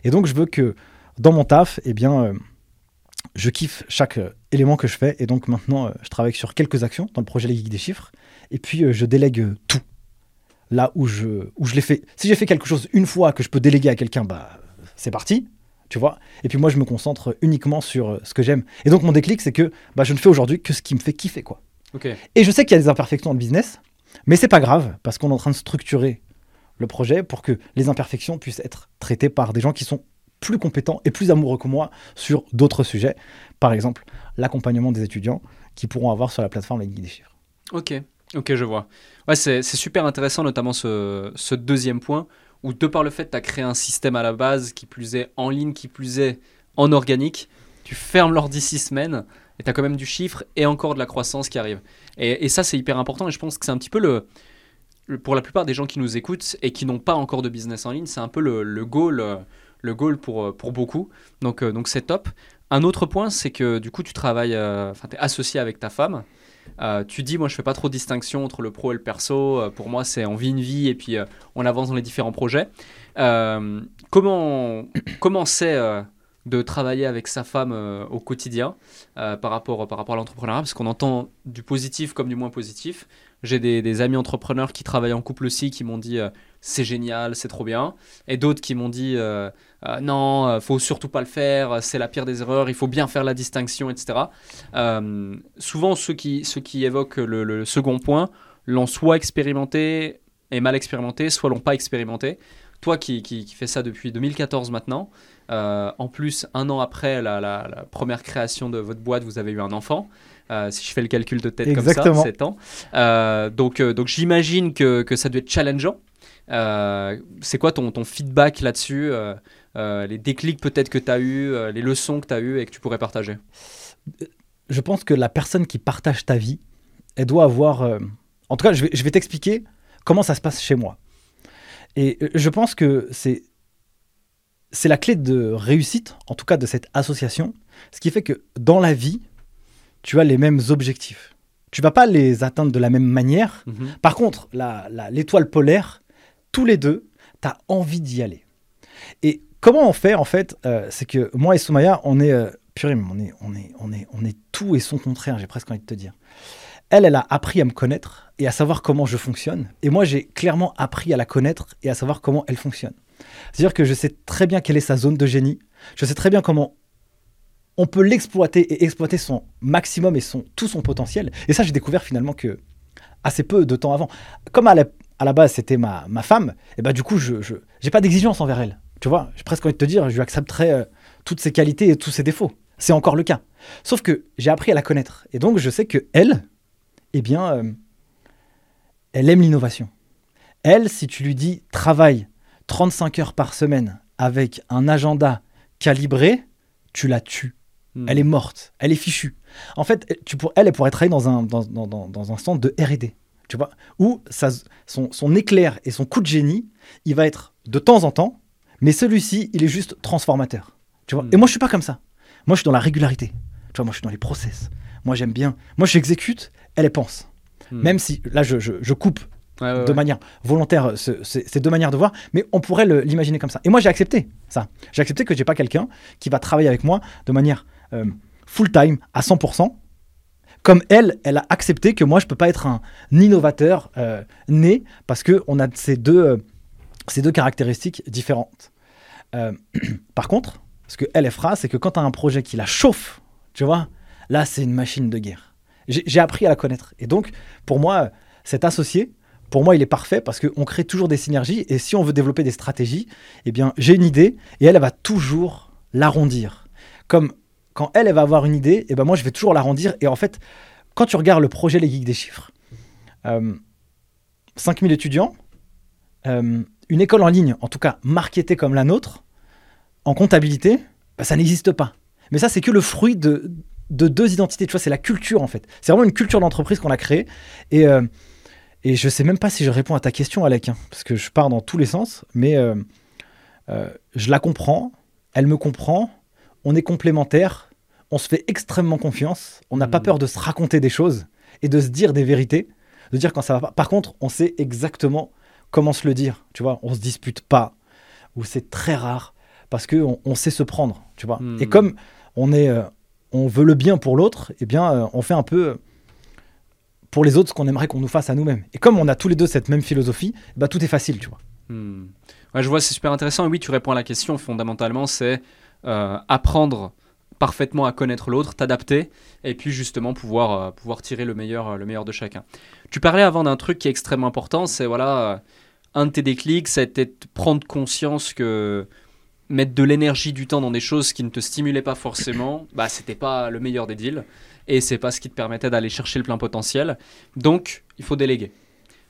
Et donc, je veux que dans mon taf, eh bien, euh, je kiffe chaque euh, élément que je fais. Et donc, maintenant, je travaille sur quelques actions dans le projet Les des chiffres. Et puis, je délègue tout là où je, où je l'ai fait. Si j'ai fait quelque chose une fois que je peux déléguer à quelqu'un, bah, c'est parti, tu vois. Et puis moi, je me concentre uniquement sur euh, ce que j'aime. Et donc, mon déclic, c'est que bah, je ne fais aujourd'hui que ce qui me fait kiffer, quoi. Ok. Et je sais qu'il y a des imperfections dans le business, mais c'est pas grave, parce qu'on est en train de structurer le projet pour que les imperfections puissent être traitées par des gens qui sont plus compétents et plus amoureux que moi sur d'autres sujets. Par exemple, l'accompagnement des étudiants qui pourront avoir sur la plateforme Les Guides des chiffres. Ok, ok, je vois. Ouais, c'est c'est super intéressant, notamment ce, ce deuxième point, où de par le fait tu as créé un système à la base, qui plus est en ligne, qui plus est en organique, tu fermes l'ordi six semaines, et tu as quand même du chiffre et encore de la croissance qui arrive. Et, ça, c'est hyper important, et je pense que c'est un petit peu le, Pour la plupart des gens qui nous écoutent et qui n'ont pas encore de business en ligne, c'est un peu le, le goal, euh, le goal pour, euh, pour beaucoup. Donc euh, donc c'est top. Un autre point, c'est que du coup, tu travailles, euh, enfin, tu es associé avec ta femme. Euh, tu dis, moi, je fais pas trop de distinction entre le pro et le perso. Euh, pour moi, c'est on vit une vie et puis euh, on avance dans les différents projets. Comment comment c'est de travailler avec sa femme au quotidien par rapport par rapport à l'entrepreneuriat? Parce qu'on entend du positif comme du moins positif. J'ai des, amis entrepreneurs qui travaillent en couple aussi qui m'ont dit c'est génial, c'est trop bien, et d'autres qui m'ont dit euh, euh, non, euh, faut surtout pas le faire, c'est la pire des erreurs, il faut bien faire la distinction, etc. Euh, souvent, ceux qui, ceux qui évoquent le, le second point l'ont soit expérimenté et mal expérimenté, soit l'ont pas expérimenté. Toi qui, qui, qui fais ça depuis 2014 maintenant, euh, en plus, un an après la, la- la première création de votre boîte, vous avez eu un enfant. Euh, si je fais le calcul de tête Exactement. comme ça, 7 ans. Euh, donc, euh, donc j'imagine que, que ça doit être challengeant. Euh, c'est quoi ton, ton feedback là-dessus euh, euh, Les déclics peut-être que tu as eu, les leçons que tu as eues et que tu pourrais partager? Je pense que la personne qui partage ta vie, elle doit avoir. En tout cas, je vais, je vais t'expliquer comment ça se passe chez moi. Et je pense que c'est c'est la clé de réussite, en tout cas de cette association, ce qui fait que dans la vie, tu as les mêmes objectifs. Tu vas pas les atteindre de la même manière. Par contre, la- la- l'étoile polaire, tous les deux, tu as envie d'y aller. Et comment on fait, en fait, euh, c'est que moi et Soumaya, on est, euh, purée, on est, on, est, on, est, on est tout et son contraire, j'ai presque envie de te dire. Elle, elle a appris à me connaître et à savoir comment je fonctionne. Et moi, j'ai clairement appris à la connaître et à savoir comment elle fonctionne. C'est-à-dire que je sais très bien quelle est sa zone de génie. Je sais très bien comment on peut l'exploiter et exploiter son maximum et son, tout son potentiel. Et ça, j'ai découvert finalement que assez peu de temps avant. Comme à la, à la base, c'était ma, ma femme, et bah du coup, je n'ai pas d'exigence envers elle. Tu vois, j'ai presque envie de te dire, je lui accepterai euh, toutes ses qualités et tous ses défauts. C'est encore le cas. Sauf que j'ai appris à la connaître. Et donc, je sais que elle, eh bien, euh, elle aime l'innovation. Elle, si tu lui dis travaille 35 heures par semaine avec un agenda calibré, tu la tues. Hmm. Elle est morte, elle est fichue. En fait, tu pour, elle, elle pourrait travailler dans un, dans- dans- dans un centre de RD, tu vois, où ça, son, son éclair et son coup de génie, il va être de temps en temps, mais celui-ci, il est juste transformateur. Tu vois Hmm. Et moi, je suis pas comme ça. Moi, je suis dans la régularité. Tu vois, moi, je suis dans les process. Moi, j'aime bien. Moi, j'exécute, elle, elle pense. Hmm. Même si, là, je, je- je coupe Ouais, ouais, de ouais. manière volontaire ce- ce- ces deux manières de voir, mais on pourrait l'imaginer comme ça. Et moi, j'ai accepté ça. J'ai accepté que j'ai pas quelqu'un qui va travailler avec moi de manière euh, full-time à 100%. Comme elle, elle a accepté que moi, je peux pas être un innovateur euh, né parce que on a ces deux, euh, ces deux caractéristiques différentes. Euh, par contre, ce que elle fera, c'est que quand tu as un projet qui la chauffe, tu vois, là, c'est une machine de guerre. J'ai j'ai appris à la connaître. Et donc, pour moi, cet associé, pour moi, il est parfait parce qu'on crée toujours des synergies. Et si on veut développer des stratégies, eh bien, j'ai une idée et elle, elle va toujours l'arrondir. Comme quand elle, elle va avoir une idée, eh ben moi, je vais toujours l'arrondir. Et en fait, quand tu regardes le projet Les Geeks des chiffres, euh, 5000 étudiants, euh, une école en ligne, en tout cas marketée comme la nôtre, en comptabilité, bah, ça n'existe pas. Mais ça, c'est que le fruit de, de deux identités. Tu vois, c'est la culture en fait. C'est vraiment une culture d'entreprise qu'on a créée. Et, euh, et je sais même pas si je réponds à ta question, Alec, hein, parce que je pars dans tous les sens, mais euh, euh, je la comprends, elle me comprend, on est complémentaires, on se fait extrêmement confiance, on n'a pas Mhm. peur de se raconter des choses et de se dire des vérités, de dire quand ça va pas. Par contre, on sait exactement comment se le dire, tu vois, on se dispute pas, ou c'est très rare, parce qu'on on sait se prendre, tu vois. Et comme on est, euh, on veut le bien pour l'autre, eh bien, euh, on fait un peu euh, pour les autres ce qu'on aimerait qu'on nous fasse à nous-mêmes. Et comme on a tous les deux cette même philosophie, bah, tout est facile, tu vois. Hmm. Ouais, je vois, c'est super intéressant. Et oui, tu réponds à la question. Fondamentalement, c'est apprendre parfaitement à connaître l'autre, t'adapter, et puis justement pouvoir, euh, pouvoir tirer le meilleur, euh, le meilleur de chacun. Tu parlais avant d'un truc qui est extrêmement important, c'est voilà, euh, un de tes déclics, ça de prendre conscience que mettre de l'énergie, du temps dans des choses qui ne te stimulaient pas forcément, bah c'était pas le meilleur des deals, et c'est pas ce qui te permettait d'aller chercher le plein potentiel. Donc, il faut déléguer.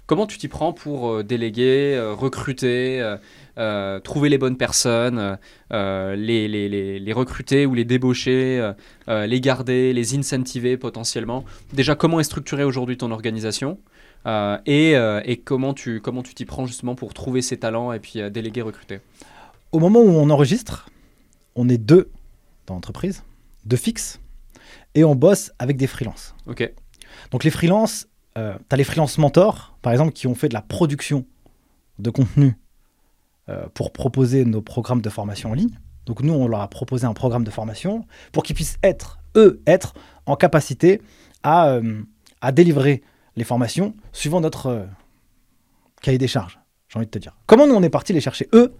Comment tu t'y prends pour euh, déléguer, euh, recruter, euh, trouver les bonnes personnes, euh, euh, les, les, les, les recruter ou les débaucher, euh, les garder, les incentiver potentiellement Déjà, comment est structurée aujourd'hui ton organisation et, et comment tu comment tu t'y prends justement pour trouver ces talents et puis déléguer, recruter? Au moment où on enregistre, on est deux dans l'entreprise, deux fixes, et on bosse avec des freelances. Ok. Donc les freelances, tu as les freelance mentors, par exemple, qui ont fait de la production de contenu pour proposer nos programmes de formation en ligne. Donc nous, on leur a proposé un programme de formation pour qu'ils puissent être, eux, être en capacité à, euh, à délivrer les formations suivant notre euh, cahier des charges, j'ai envie de te dire. Comment nous, on est parti les chercher Eux,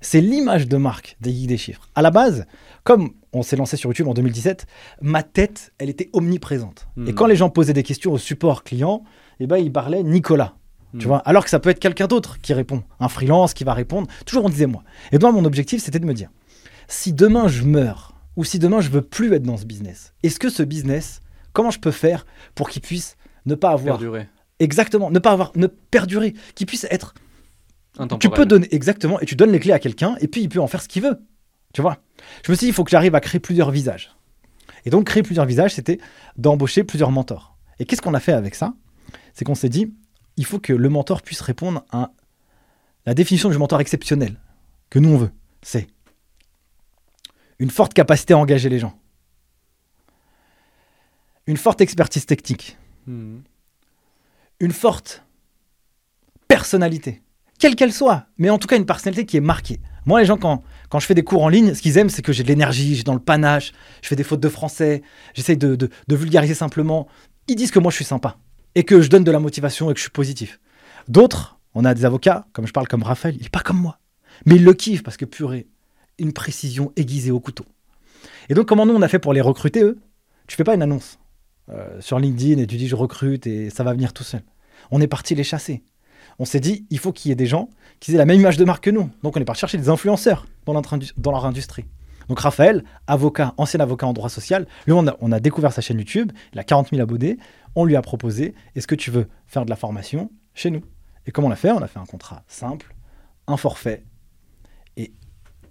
c'est l'image de marque des geeks des chiffres. À la base, comme on s'est lancé sur YouTube en 2017, ma tête, elle était omniprésente. Hmm. Et quand les gens posaient des questions au support client, eh ben, ils parlaient Nicolas. Tu Hmm. vois, alors que ça peut être quelqu'un d'autre qui répond, un freelance qui va répondre. Toujours on disait moi. Et donc mon objectif c'était de me dire, si demain je meurs ou si demain je veux plus être dans ce business, est-ce que ce business, comment je peux faire pour qu'il puisse ne pas avoir Perdurer. exactement, ne pas avoir, ne perdurer, qu'il puisse être tu peux donner exactement et tu donnes les clés à quelqu'un et puis il peut en faire ce qu'il veut. Tu vois? Je me suis dit, il faut que j'arrive à créer plusieurs visages. Et donc, créer plusieurs visages, c'était d'embaucher plusieurs mentors. Et qu'est-ce qu'on a fait avec ça? C'est qu'on s'est dit, il faut que le mentor puisse répondre à la définition du mentor exceptionnel que nous on veut. C'est une forte capacité à engager les gens, une forte expertise technique, Hmm. une forte personnalité, quelle qu'elle soit, mais en tout cas une personnalité qui est marquée. Moi, les gens, quand, quand je fais des cours en ligne, ce qu'ils aiment, c'est que j'ai de l'énergie, j'ai dans le panache, je fais des fautes de français, j'essaye de, de- de vulgariser simplement. Ils disent que moi, je suis sympa et que je donne de la motivation et que je suis positif. D'autres, on a des avocats, comme je parle comme Raphaël, il n'est pas comme moi. Mais il le kiffe parce que purée, une précision aiguisée au couteau. Et donc, comment nous, on a fait pour les recruter, eux? Tu fais pas une annonce euh, sur LinkedIn et tu dis je recrute et ça va venir tout seul. On est parti les chasser. On s'est dit, il faut qu'il y ait des gens qui aient la même image de marque que nous. Donc, on est parti chercher des influenceurs dans, dans leur industrie. Donc, Raphaël, avocat, ancien avocat en droit social, lui, on a, découvert sa chaîne YouTube, il a 40 000 abonnés. On lui a proposé, est-ce que tu veux faire de la formation chez nous? Et comment on l'a fait? On a fait un contrat simple, un forfait. Et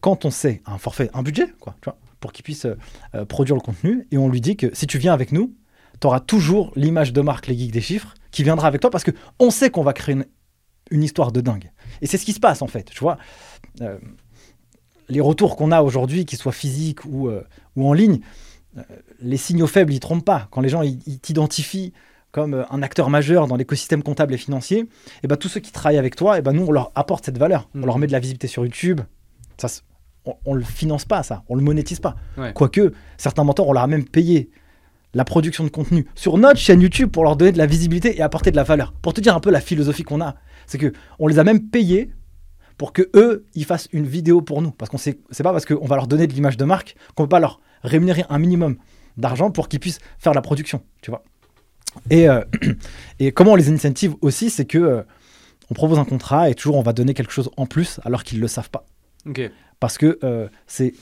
quand on sait un forfait, un budget, quoi, tu vois, pour qu'il puisse euh, euh, produire le contenu, et on lui dit que si tu viens avec nous, tu auras toujours l'image de marque, les geeks des chiffres, qui viendra avec toi parce que on sait qu'on va créer une, une histoire de dingue. Et c'est ce qui se passe en fait, tu vois. Euh, les retours qu'on a aujourd'hui, qu'ils soient physiques ou, euh, ou en ligne, euh, les signaux faibles, ils trompent pas. Quand les gens ils, t'identifient comme euh, un acteur majeur dans l'écosystème comptable et financier, et ben tous ceux qui travaillent avec toi, et ben nous on leur apporte cette valeur. On leur met de la visibilité sur YouTube. Ça, on, on le finance pas ça, on le monétise pas. Ouais. Quoique certains mentors, on leur a même payé la production de contenu sur notre chaîne YouTube pour leur donner de la visibilité et apporter de la valeur. Pour te dire un peu la philosophie qu'on a, c'est que on les a même payés pour que eux ils fassent une vidéo pour nous parce qu'on sait c'est pas parce qu'on va leur donner de l'image de marque qu'on peut pas leur rémunérer un minimum d'argent pour qu'ils puissent faire la production tu vois et, euh, et comment on les incentive aussi c'est que euh, on propose un contrat et toujours on va donner quelque chose en plus alors qu'ils ne le savent pas. Parce que euh, c'est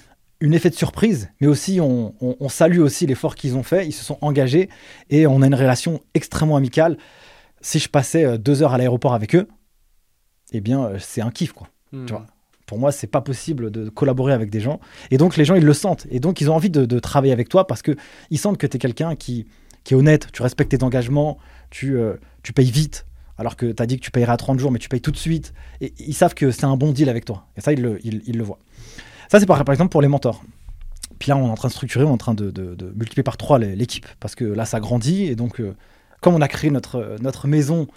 un effet de surprise, mais aussi on, on- on salue aussi l'effort qu'ils ont fait, ils se sont engagés et on a une relation extrêmement amicale. Si je passais deux heures à l'aéroport avec eux, eh bien euh, c'est un kiff quoi. Hmm. Tu vois. Pour moi, c'est pas possible de collaborer avec des gens. Et donc, les gens, ils le sentent. Et donc, ils ont envie de, de travailler avec toi parce que ils sentent que tu es quelqu'un qui, qui est honnête, tu respectes tes engagements, tu, euh, tu payes vite. Alors que tu as dit que tu payerais à 30 jours, mais tu payes tout de suite. Et ils savent que c'est un bon deal avec toi. Et ça, ils le, ils, ils le voient. Ça, c'est par, par exemple pour les mentors. Puis là, on est en train de structurer, on est en train de, de- de multiplier par trois l'équipe. Parce que là, ça grandit. Et donc, euh, comme on a créé notre, notre maison,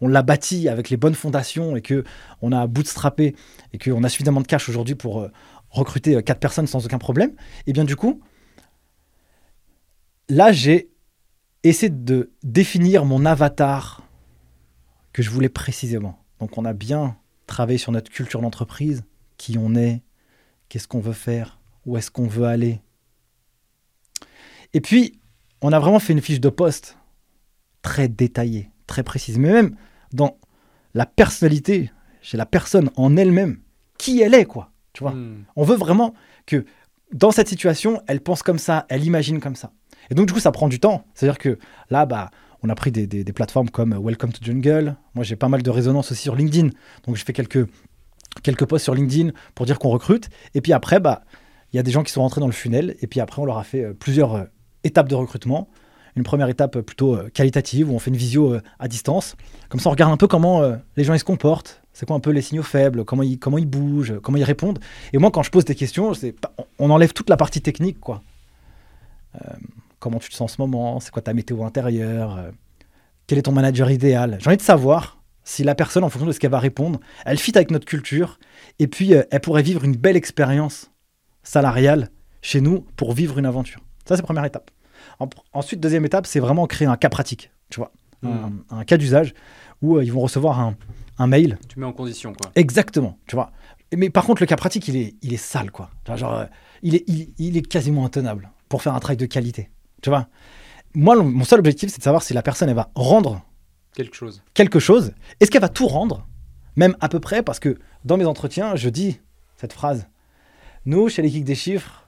on l'a bâtie avec les bonnes fondations et que on a bootstrappé et qu'on a suffisamment de cash aujourd'hui pour euh, recruter euh, quatre personnes sans aucun problème, et bien du coup, là, j'ai essayé de définir mon avatar que je voulais précisément. Donc, on a bien travaillé sur notre culture d'entreprise, qui on est, qu'est-ce qu'on veut faire, où est-ce qu'on veut aller. Et puis, on a vraiment fait une fiche de poste très détaillée, très précise, mais même dans la personnalité, chez la personne en elle-même, qui elle est, quoi. Tu vois Hmm. on veut vraiment que dans cette situation, elle pense comme ça, elle imagine comme ça. Et donc, du coup, ça prend du temps. C'est-à-dire que là, bah, on a pris des, des- des plateformes comme Welcome to Jungle. Moi, j'ai pas mal de résonance aussi sur LinkedIn. Donc, je fais quelques, quelques posts sur LinkedIn pour dire qu'on recrute. Et puis après, bah, il y a des gens qui sont rentrés dans le funnel. Et puis après, on leur a fait euh, plusieurs euh, étapes de recrutement. Une première étape plutôt euh, qualitative où on fait une visio euh, à distance. Comme ça, on regarde un peu comment euh, les gens ils se comportent. C'est quoi un peu les signaux faibles, comment ils, comment ils bougent, comment ils répondent. Et moi, quand je pose des questions, on enlève toute la partie technique, quoi. Comment tu te sens en ce moment? C'est quoi ta météo intérieure? Quel est ton manager idéal? J'ai envie de savoir si la personne, en fonction de ce qu'elle va répondre, elle fit avec notre culture, et puis elle pourrait vivre une belle expérience salariale chez nous pour vivre une aventure. Ça, c'est la première étape. En- ensuite, deuxième étape, c'est vraiment créer un cas pratique, tu vois, un, un cas d'usage où euh, ils vont recevoir un, un mail Tu mets en condition, quoi. Exactement, tu vois. Mais par contre, le cas pratique, il est, il est sale, quoi. Genre, euh, il, est, il, il est quasiment intenable pour faire un travail de qualité. Tu vois Moi, mon seul objectif, c'est de savoir si la personne, elle va rendre Quelque chose. quelque chose. Est-ce qu'elle va tout rendre? Même à peu près, parce que dans mes entretiens, je dis cette phrase. Nous, chez les Geeks des chiffres,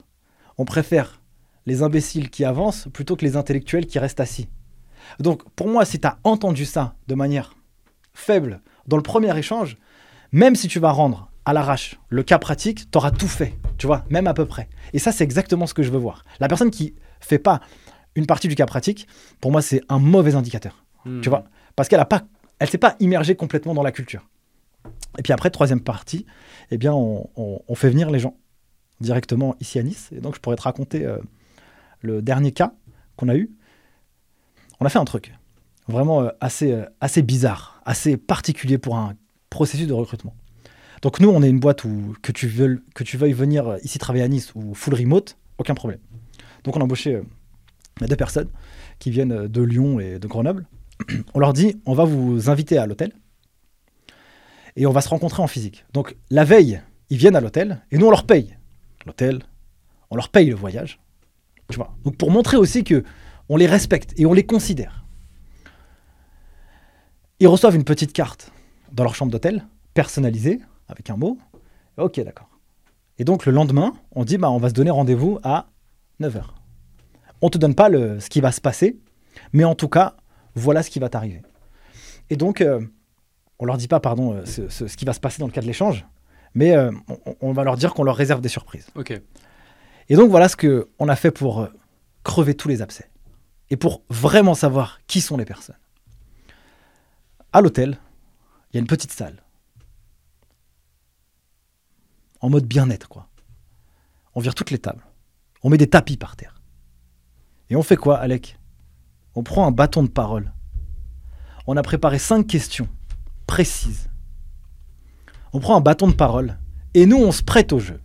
on préfère les imbéciles qui avancent plutôt que les intellectuels qui restent assis. Donc, pour moi, si tu as entendu ça de manière faible dans le premier échange, même si tu vas rendre à l'arrache le cas pratique, tu auras tout fait, tu vois, même à peu près. Et ça, c'est exactement ce que je veux voir. La personne qui fait pas une partie du cas pratique, pour moi, c'est un mauvais indicateur. Hmm. Tu vois Parce qu'elle a pas, elle s'est pas immergée complètement dans la culture. Et puis après, troisième partie, eh bien, on, on- on fait venir les gens directement ici à Nice. Et donc, je pourrais te raconter euh, le dernier cas qu'on a eu. On a fait un truc vraiment euh, assez, euh, assez bizarre, assez particulier pour un processus de recrutement. Donc nous, on est une boîte où que tu veuilles, que tu veuilles venir euh, ici travailler à Nice ou full remote, aucun problème. Donc on a embauché deux personnes qui viennent de Lyon et de Grenoble. On leur dit, on va vous inviter à l'hôtel et on va se rencontrer en physique. Donc la veille, ils viennent à l'hôtel et nous on leur paye l'hôtel, on leur paye le voyage. Donc pour montrer aussi que on les respecte et on les considère. Ils reçoivent une petite carte dans leur chambre d'hôtel, personnalisée, avec un mot. Ok, d'accord. Et donc le lendemain, on dit bah, on va se donner rendez-vous à 9h. On te donne pas le, ce qui va se passer, mais en tout cas, voilà ce qui va t'arriver. Et donc, euh, on leur dit pas, pardon, euh, ce, ce- ce qui va se passer dans le cas de l'échange, mais euh, on, on va leur dire qu'on leur réserve des surprises. Ok. Et donc voilà ce que on a fait pour euh, crever tous les abcès et pour vraiment savoir qui sont les personnes. À l'hôtel, il y a une petite salle. En mode bien-être, quoi. On vire toutes les tables. On met des tapis par terre. Et on fait quoi, Alec? On prend un bâton de parole. On a préparé cinq questions précises. On prend un bâton de parole et nous, on se prête au jeu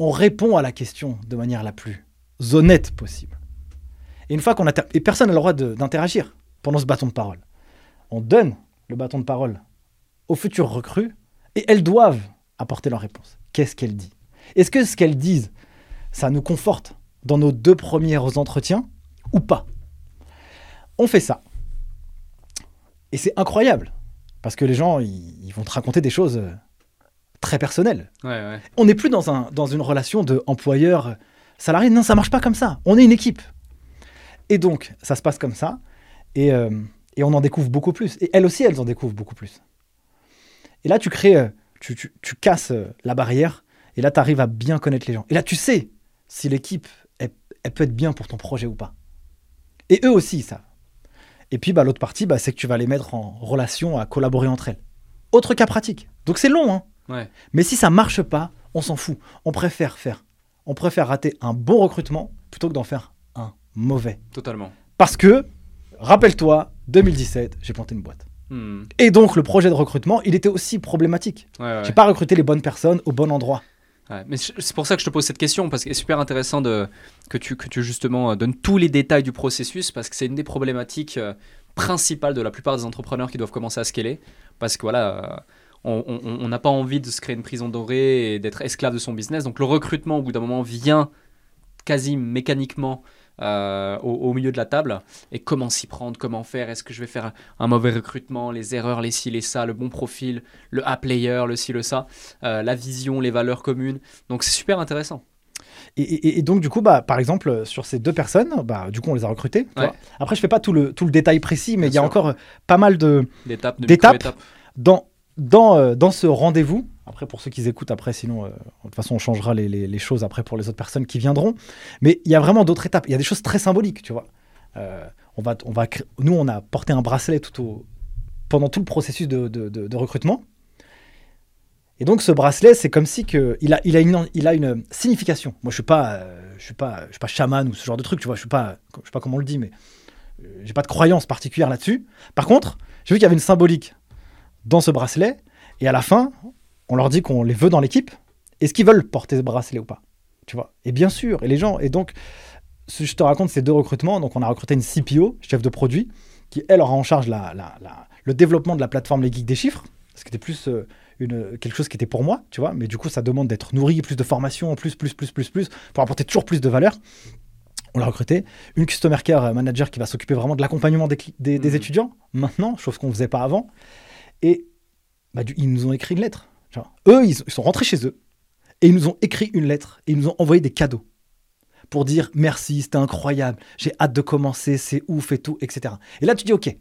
on répond à la question de manière la plus honnête possible. Et une fois qu'on Et personne n'a le droit d'interagir pendant ce bâton de parole. On donne le bâton de parole aux futures recrues et elles doivent apporter leur réponse. Qu'est-ce qu'elles disent? Est-ce que ce qu'elles disent, ça nous conforte dans nos deux premiers entretiens ou pas? On fait ça. Et c'est incroyable. Parce que les gens, ils, ils vont te raconter des choses euh, très. Ouais, ouais. On n'est plus dans, un, dans une relation de employeur-salarié. Non, ça marche pas comme ça. On est une équipe. Et donc, ça se passe comme ça. Et, euh, et on en découvre beaucoup plus. Et elles aussi, elles en découvrent beaucoup plus. Et là, tu crées, euh, tu, tu- tu casses euh, la barrière. Et là, tu arrives à bien connaître les gens. Et là, tu sais si l'équipe, elle, elle peut être bien pour ton projet ou pas. Et eux aussi, ils savent. Et puis, bah, l'autre partie, bah, c'est que tu vas les mettre en relation à collaborer entre elles. Autre cas pratique. Donc, c'est long, hein. Ouais. Mais si ça marche pas, on s'en fout. On préfère faire. On préfère rater un bon recrutement plutôt que d'en faire un mauvais. Totalement. Parce que, rappelle-toi, 2017, j'ai planté une boîte. Hmm. Et donc, le projet de recrutement, il était aussi problématique. Ouais, ouais. J'ai pas recruté les bonnes personnes au bon endroit. Ouais, mais c'est pour ça que je te pose cette question, parce que c'est super intéressant de, que, tu, que tu justement euh, donnes tous les détails du processus, parce que c'est une des problématiques euh, principales de la plupart des entrepreneurs qui doivent commencer à scaler, parce que voilà, euh, on n'a pas envie de se créer une prison dorée et d'être esclave de son business, donc le recrutement au bout d'un moment vient quasi mécaniquement euh, au, au milieu de la table, et comment s'y prendre, comment faire, est-ce que je vais faire un mauvais recrutement, les erreurs, les ci, les ça, le bon profil, le A-player, le ci, le ça, euh, la vision, les valeurs communes. Donc c'est super intéressant. Et, et- et donc, du coup, bah, par exemple, sur ces deux personnes, bah, du coup, on les a recrutées. tu Ouais. vois. Après, je fais pas tout le, tout le détail précis, mais Bien il y a sûr. encore pas mal de, D'étapes, dans, dans, euh, dans ce rendez-vous, après pour ceux qui écoutent après, sinon euh, de toute façon on changera les, choses après pour les autres personnes qui viendront, mais il y a vraiment d'autres étapes, il y a des choses très symboliques, tu vois. Euh, on va, on va, nous on a porté un bracelet tout au, pendant tout le processus de, recrutement, et donc ce bracelet c'est comme si que, il, a, il, a une, il a une signification. Moi je suis je suis pas, je suis pas chaman ou ce genre de truc, tu vois, je suis je sais pas comment on le dit, mais j'ai pas de croyance particulière là-dessus. Par contre, j'ai vu qu'il y avait une symbolique dans ce bracelet. Et à la fin, on leur dit qu'on les veut dans l'équipe. Est-ce qu'ils veulent porter ce bracelet ou pas Tu vois? Et bien sûr. Et les gens. Et donc, ce- je te raconte ces deux recrutements. Donc, on a recruté une CPO, chef de produit, qui elle aura en charge la, la- la- le développement de la plateforme Les Geeks des chiffres. Ce qui était plus euh, une, quelque chose qui était pour moi, tu vois. Mais du coup, ça demande d'être nourri, plus de formation, plus, plus, plus, plus, plus, pour apporter toujours plus de valeur. On l'a recruté. Une Customer Care Manager qui va s'occuper vraiment de l'accompagnement des, des- des Mhm. étudiants, maintenant, chose qu'on ne faisait pas avant. Et bah, du- ils nous ont écrit une lettre. Eux, ils, ils sont rentrés chez eux et ils nous ont écrit une lettre et ils nous ont envoyé des cadeaux pour dire merci, c'était incroyable, j'ai hâte de commencer, c'est ouf et tout, etc. Et là, tu dis ok.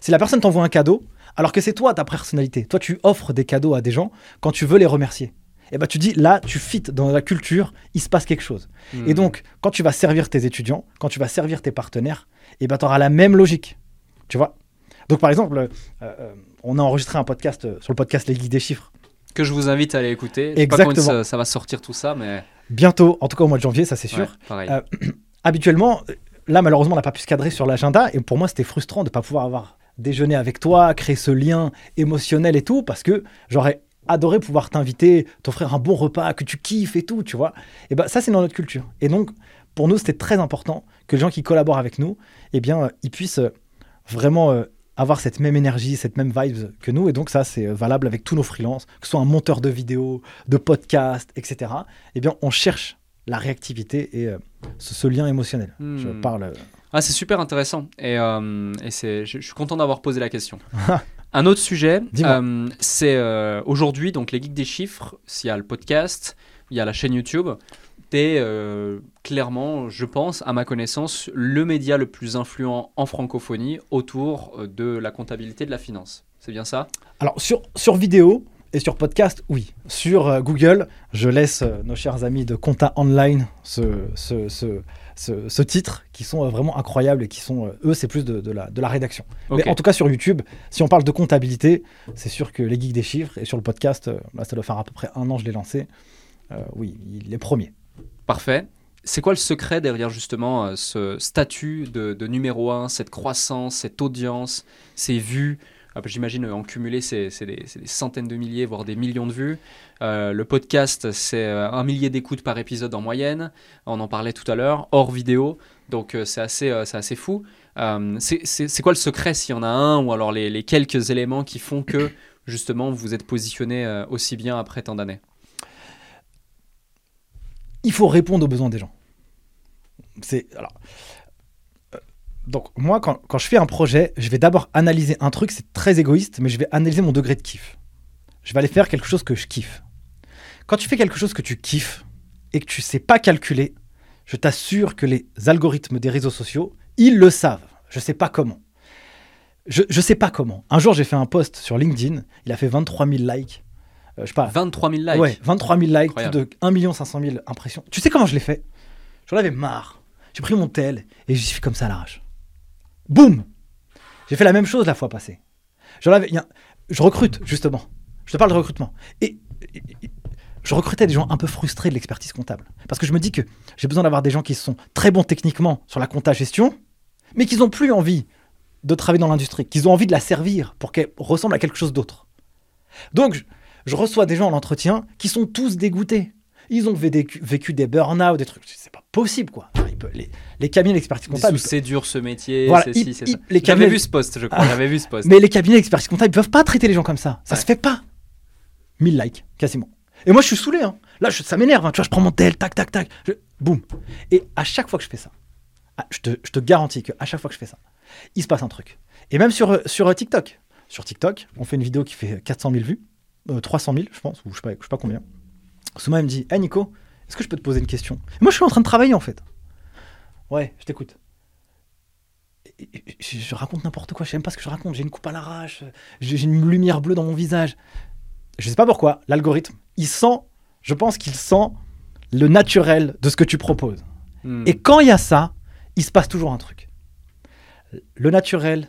Si la personne t'envoie un cadeau, alors que c'est toi ta personnalité, toi tu offres des cadeaux à des gens quand tu veux les remercier. Et bah tu dis là, tu fites dans la culture, il se passe quelque chose. Et Hmm. donc, quand tu vas servir tes étudiants, quand tu vas servir tes partenaires, et ben, tu auras la même logique. Tu vois? Donc, par exemple, euh, euh, on a enregistré un podcast euh, sur le podcast Les Geeks des Chiffres. que je vous invite à aller écouter. Je sais pas quand Exactement. ça, ça va sortir tout ça, mais Bientôt, en tout cas au mois de janvier, ça c'est sûr. ouais, pareil. Euh, Habituellement, là, malheureusement, on n'a pas pu se cadrer sur l'agenda. Et pour moi, c'était frustrant de ne pas pouvoir avoir déjeuné avec toi, créer ce lien émotionnel et tout, parce que j'aurais adoré pouvoir t'inviter, t'offrir un bon repas que tu kiffes et tout, tu vois. Et ben ça, c'est dans notre culture. Et donc, pour nous, c'était très important que les gens qui collaborent avec nous, eh bien, ils puissent vraiment euh, avoir cette même énergie, cette même vibe que nous. Et donc, ça, c'est euh, valable avec tous nos freelances, que ce soit un monteur de vidéos, de podcasts, etc. Eh bien, on cherche la réactivité et euh, ce, ce lien émotionnel. Hmm. Je parle. euh, Ah, c'est super intéressant. Et, euh, et c'est, je, je suis content d'avoir posé la question. Un autre sujet, c'est aujourd'hui, donc les geeks des chiffres, s'il y a le podcast, il y a la chaîne YouTube, t'es euh, clairement, je pense, à ma connaissance, le média le plus influent en francophonie autour euh, de la comptabilité de la finance. C'est bien ça? Alors, sur, sur vidéo et sur podcast, oui. Sur euh, Google, je laisse euh, nos chers amis de Compta Online ce, ce, ce, ce- ce titre, qui sont euh, vraiment incroyables et qui sont, eux, c'est plus de, de la, de la rédaction. Mais en tout cas, sur YouTube, si on parle de comptabilité, c'est sûr que les geeks des chiffres, et sur le podcast, là, ça doit faire à peu près un an que je l'ai lancé, oui, il est premier. Parfait. C'est quoi le secret derrière justement euh, ce statut de, numéro 1, cette croissance, cette audience, ces vues? Ah, bah, J'imagine euh, en cumulé, c'est des, centaines de milliers, voire des millions de vues. Euh, le podcast, c'est un millier d'écoutes par épisode en moyenne. On en parlait tout à l'heure, hors vidéo. Donc c'est assez, assez fou. C'est- quoi le secret s'il y en a un, ou alors les, les quelques éléments qui font que justement vous êtes positionné aussi bien après tant d'années? Il faut répondre aux besoins des gens. C'est alors euh, Donc, moi, quand, je fais un projet, je vais d'abord analyser un truc, c'est très égoïste, mais je vais analyser mon degré de kiff. Je vais aller faire quelque chose que je kiffe. Quand tu fais quelque chose que tu kiffes et que tu sais pas calculer, je t'assure que les algorithmes des réseaux sociaux, ils le savent. Je sais pas comment. Je, je sais pas comment. Un jour, j'ai fait un post sur LinkedIn, il a fait 23 000 likes. Euh, je sais pas. 23 000 likes. Ouais, 23 000 likes, plus de 1 500 000 impressions. Tu sais comment je l'ai fait? J'en avais marre. J'ai pris mon tel et j'y suis comme ça à l'arrache. Boum J'ai fait la même chose la fois passée. J'en avais, a- je recrute, justement. Je te parle de recrutement. Et, et- et- je recrutais des gens un peu frustrés de l'expertise comptable. Parce que je me dis que j'ai besoin d'avoir des gens qui sont très bons techniquement sur la compta gestion, mais qui n'ont plus envie de travailler dans l'industrie, qu'ils ont envie de la servir pour qu'elle ressemble à quelque chose d'autre. Donc, je, reçois des gens en entretien qui sont tous dégoûtés. Ils ont vécu, vécu des burn-out, des trucs. C'est pas possible, quoi. Enfin, les, les cabinets d'expertise comptable. c'est dur ce métier, Voilà, c'est ça. les J'avais cabinets- vu ce poste, je crois. Ah. J'avais vu ce poste. Mais les cabinets d'expertise comptable, ils peuvent pas traiter les gens comme ça. Ça Ouais. se fait pas. 1000 likes, quasiment. Et moi, je suis saoulé. Hein. Là, je- ça m'énerve. hein. Tu vois, je prends mon tel, tac, tac, tac. je- Boum. Et à chaque fois que je fais ça, ah, je, te, je te garantis qu'à chaque fois que je fais ça, il se passe un truc. Et même sur, sur euh, TikTok. Sur TikTok, on fait une vidéo qui fait 400 000 vues. Euh, 300 000, je pense, ou je sais pas, je sais pas combien. Souma, me dit Hey Nico, est-ce que je peux te poser une question? Et Moi, je suis en train de travailler en fait. Ouais, je t'écoute. Je, je raconte n'importe quoi, je sais même pas ce que je raconte. J'ai une coupe à l'arrache, j'ai j'ai une lumière bleue dans mon visage. Je sais pas pourquoi, l'algorithme, il sent, je pense qu'il sent le naturel de ce que tu proposes. Hmm. Et quand il y a ça, il se passe toujours un truc. Le naturel,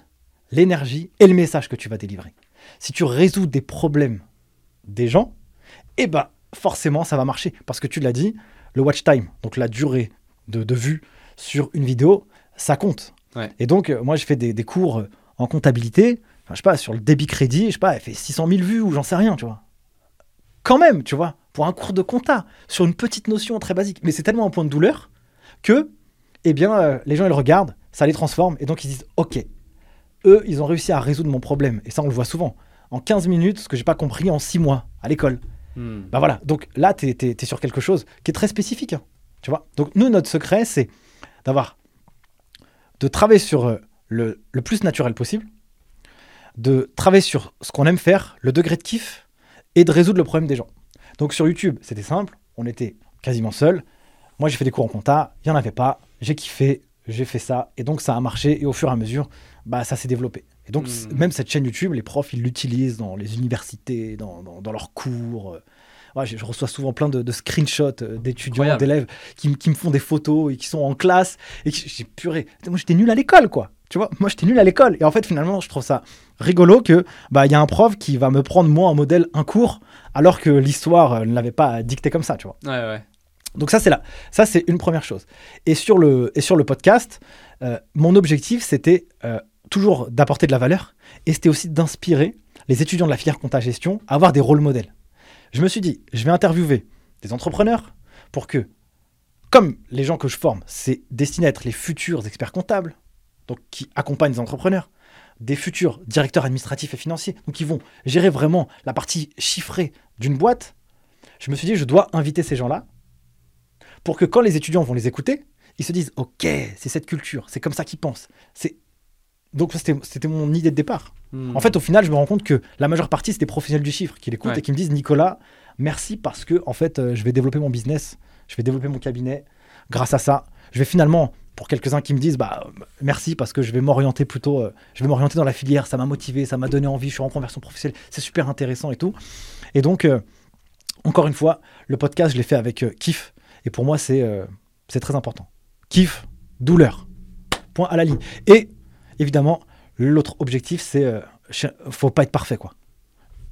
l'énergie et le message que tu vas délivrer. Si tu résous des problèmes des gens, eh ben forcément ça va marcher. Parce que tu l'as dit, le watch time, donc la durée de, de vue sur une vidéo, ça compte. Ouais. Et donc, euh, moi, je fais des, des cours euh, en comptabilité, enfin, je sais pas, sur le débit crédit, je sais pas, elle fait 600 000 vues ou j'en sais rien, tu vois. Quand même, tu vois, pour un cours de compta, sur une petite notion très basique. Mais c'est tellement un point de douleur que, eh bien, euh, les gens, ils le regardent, ça les transforme, et donc ils disent, ok, eux, ils ont réussi à résoudre mon problème. Et ça, on le voit souvent. En 15 minutes, ce que j'ai pas compris en 6 mois à l'école. Hmm. Bah voilà, donc là, tu es, sur quelque chose qui est très spécifique. hein, tu vois? Donc nous, notre secret, c'est d'avoir, de travailler sur euh, le, le plus naturel possible, de travailler sur ce qu'on aime faire, le degré de kiff, et de résoudre le problème des gens. Donc sur YouTube, c'était simple, on était quasiment seul. Moi, j'ai fait des cours en compta, il n'y en avait pas, j'ai kiffé, j'ai fait ça, et donc ça a marché, et au fur et à mesure, bah, ça s'est développé. Et donc, Hmm. même cette chaîne YouTube, les profs, ils l'utilisent dans les universités, dans, dans- dans leurs cours. euh. Ouais, je, je reçois souvent plein de, de screenshots euh, d'étudiants, d'élèves qui, qui me font des photos et qui sont en classe. Et j'ai purée. Moi, j'étais nul à l'école, quoi. Tu vois, moi, j'étais nul à l'école. Et en fait, finalement, je trouve ça rigolo que bah il y a un prof qui va me prendre moi en modèle un cours, alors que l'histoire euh, ne l'avait pas dicté comme ça, tu vois. Ouais, ouais. Donc ça c'est là, ça c'est une première chose. Et sur le et sur le podcast, euh, mon objectif c'était euh, toujours d'apporter de la valeur et c'était aussi d'inspirer les étudiants de la filière compta gestion à avoir des rôles modèles. Je me suis dit, je vais interviewer des entrepreneurs pour que, comme les gens que je forme, c'est destiné à être les futurs experts comptables, donc qui accompagnent les entrepreneurs, des futurs directeurs administratifs et financiers, donc qui vont gérer vraiment la partie chiffrée d'une boîte. Je me suis dit, je dois inviter ces gens-là pour que quand les étudiants vont les écouter, ils se disent Ok, c'est cette culture, c'est comme ça qu'ils pensent. C'est... Donc c'était, c'était mon idée de départ. Hmm. En fait, au final, je me rends compte que la majeure partie, c'est des professionnels du chiffre qui l'écoutent Ouais. et qui me disent Nicolas, merci parce que en fait, euh, je vais développer mon business, je vais développer mon cabinet. Grâce à ça, je vais finalement, pour quelques-uns qui me disent bah euh, merci parce que je vais m'orienter plutôt, euh, je vais m'orienter dans la filière, ça m'a motivé, ça m'a donné envie, je suis en conversion professionnelle, c'est super intéressant et tout. Et donc, euh, encore une fois, le podcast, je l'ai fait avec kiff. Et pour moi, c'est c'est très important. Kiff, douleur. Point à la ligne. Et évidemment, l'autre objectif, c'est euh, faut pas être parfait, quoi.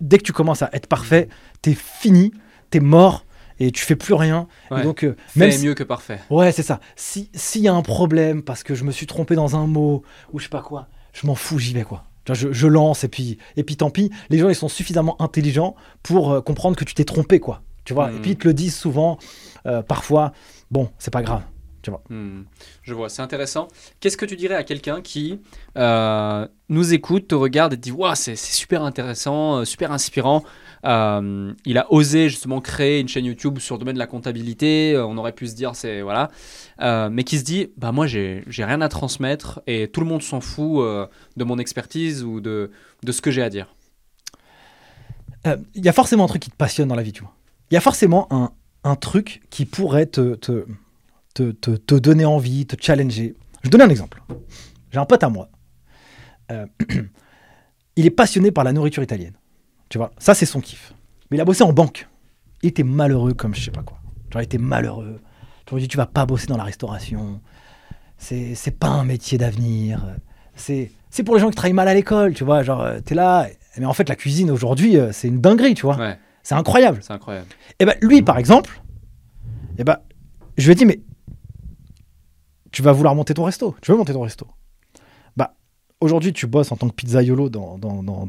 Dès que tu commences à être parfait, t'es fini, t'es mort et tu fais plus rien. Et donc, euh, même si- mieux que parfait. Ouais, c'est ça. Si s'il y a un problème parce que je me suis trompé dans un mot ou je sais pas quoi, je m'en fous, j'y vais quoi. Je, je lance et puis et puis tant pis. Les gens ils sont suffisamment intelligents pour euh, comprendre que tu t'es trompé quoi. Tu vois. Mhm. Et puis ils te le disent souvent. euh, parfois, bon, c'est pas grave. Hmm, Je vois, c'est intéressant. Qu'est-ce que tu dirais à quelqu'un qui euh, nous écoute, te regarde et te dit Waouh, c'est c'est super intéressant, euh, super inspirant. Euh, il a osé justement créer une chaîne YouTube sur le domaine de la comptabilité. On aurait pu se dire, c'est voilà, Euh, mais qui se dit, bah moi j'ai rien à transmettre et tout le monde s'en fout de mon expertise ou de de ce que j'ai à dire. Il y a forcément un truc qui te passionne dans la vie, tu vois. Il y a forcément un, un truc qui pourrait te, te, te, te, te donner envie, te challenger. Je vais donner un exemple. J'ai un pote à moi. Euh, il est passionné par la nourriture italienne. Tu vois, ça c'est son kiff. Mais il a bossé en banque. Il était malheureux comme je sais pas quoi. Genre, il était malheureux. Tu lui dis, tu vas pas bosser dans la restauration. C'est c'est pas un métier d'avenir. C'est c'est pour les gens qui travaillent mal à l'école, tu vois. Genre, euh, t'es là. Mais en fait, la cuisine aujourd'hui, euh, c'est une dinguerie, tu vois. Ouais, C'est incroyable. c'est incroyable. Et ben lui, par exemple, et ben, je lui ai dit, mais tu vas vouloir monter ton resto. Tu veux monter ton resto Bah, aujourd'hui, tu bosses en tant que pizzaiolo dans, dans, dans,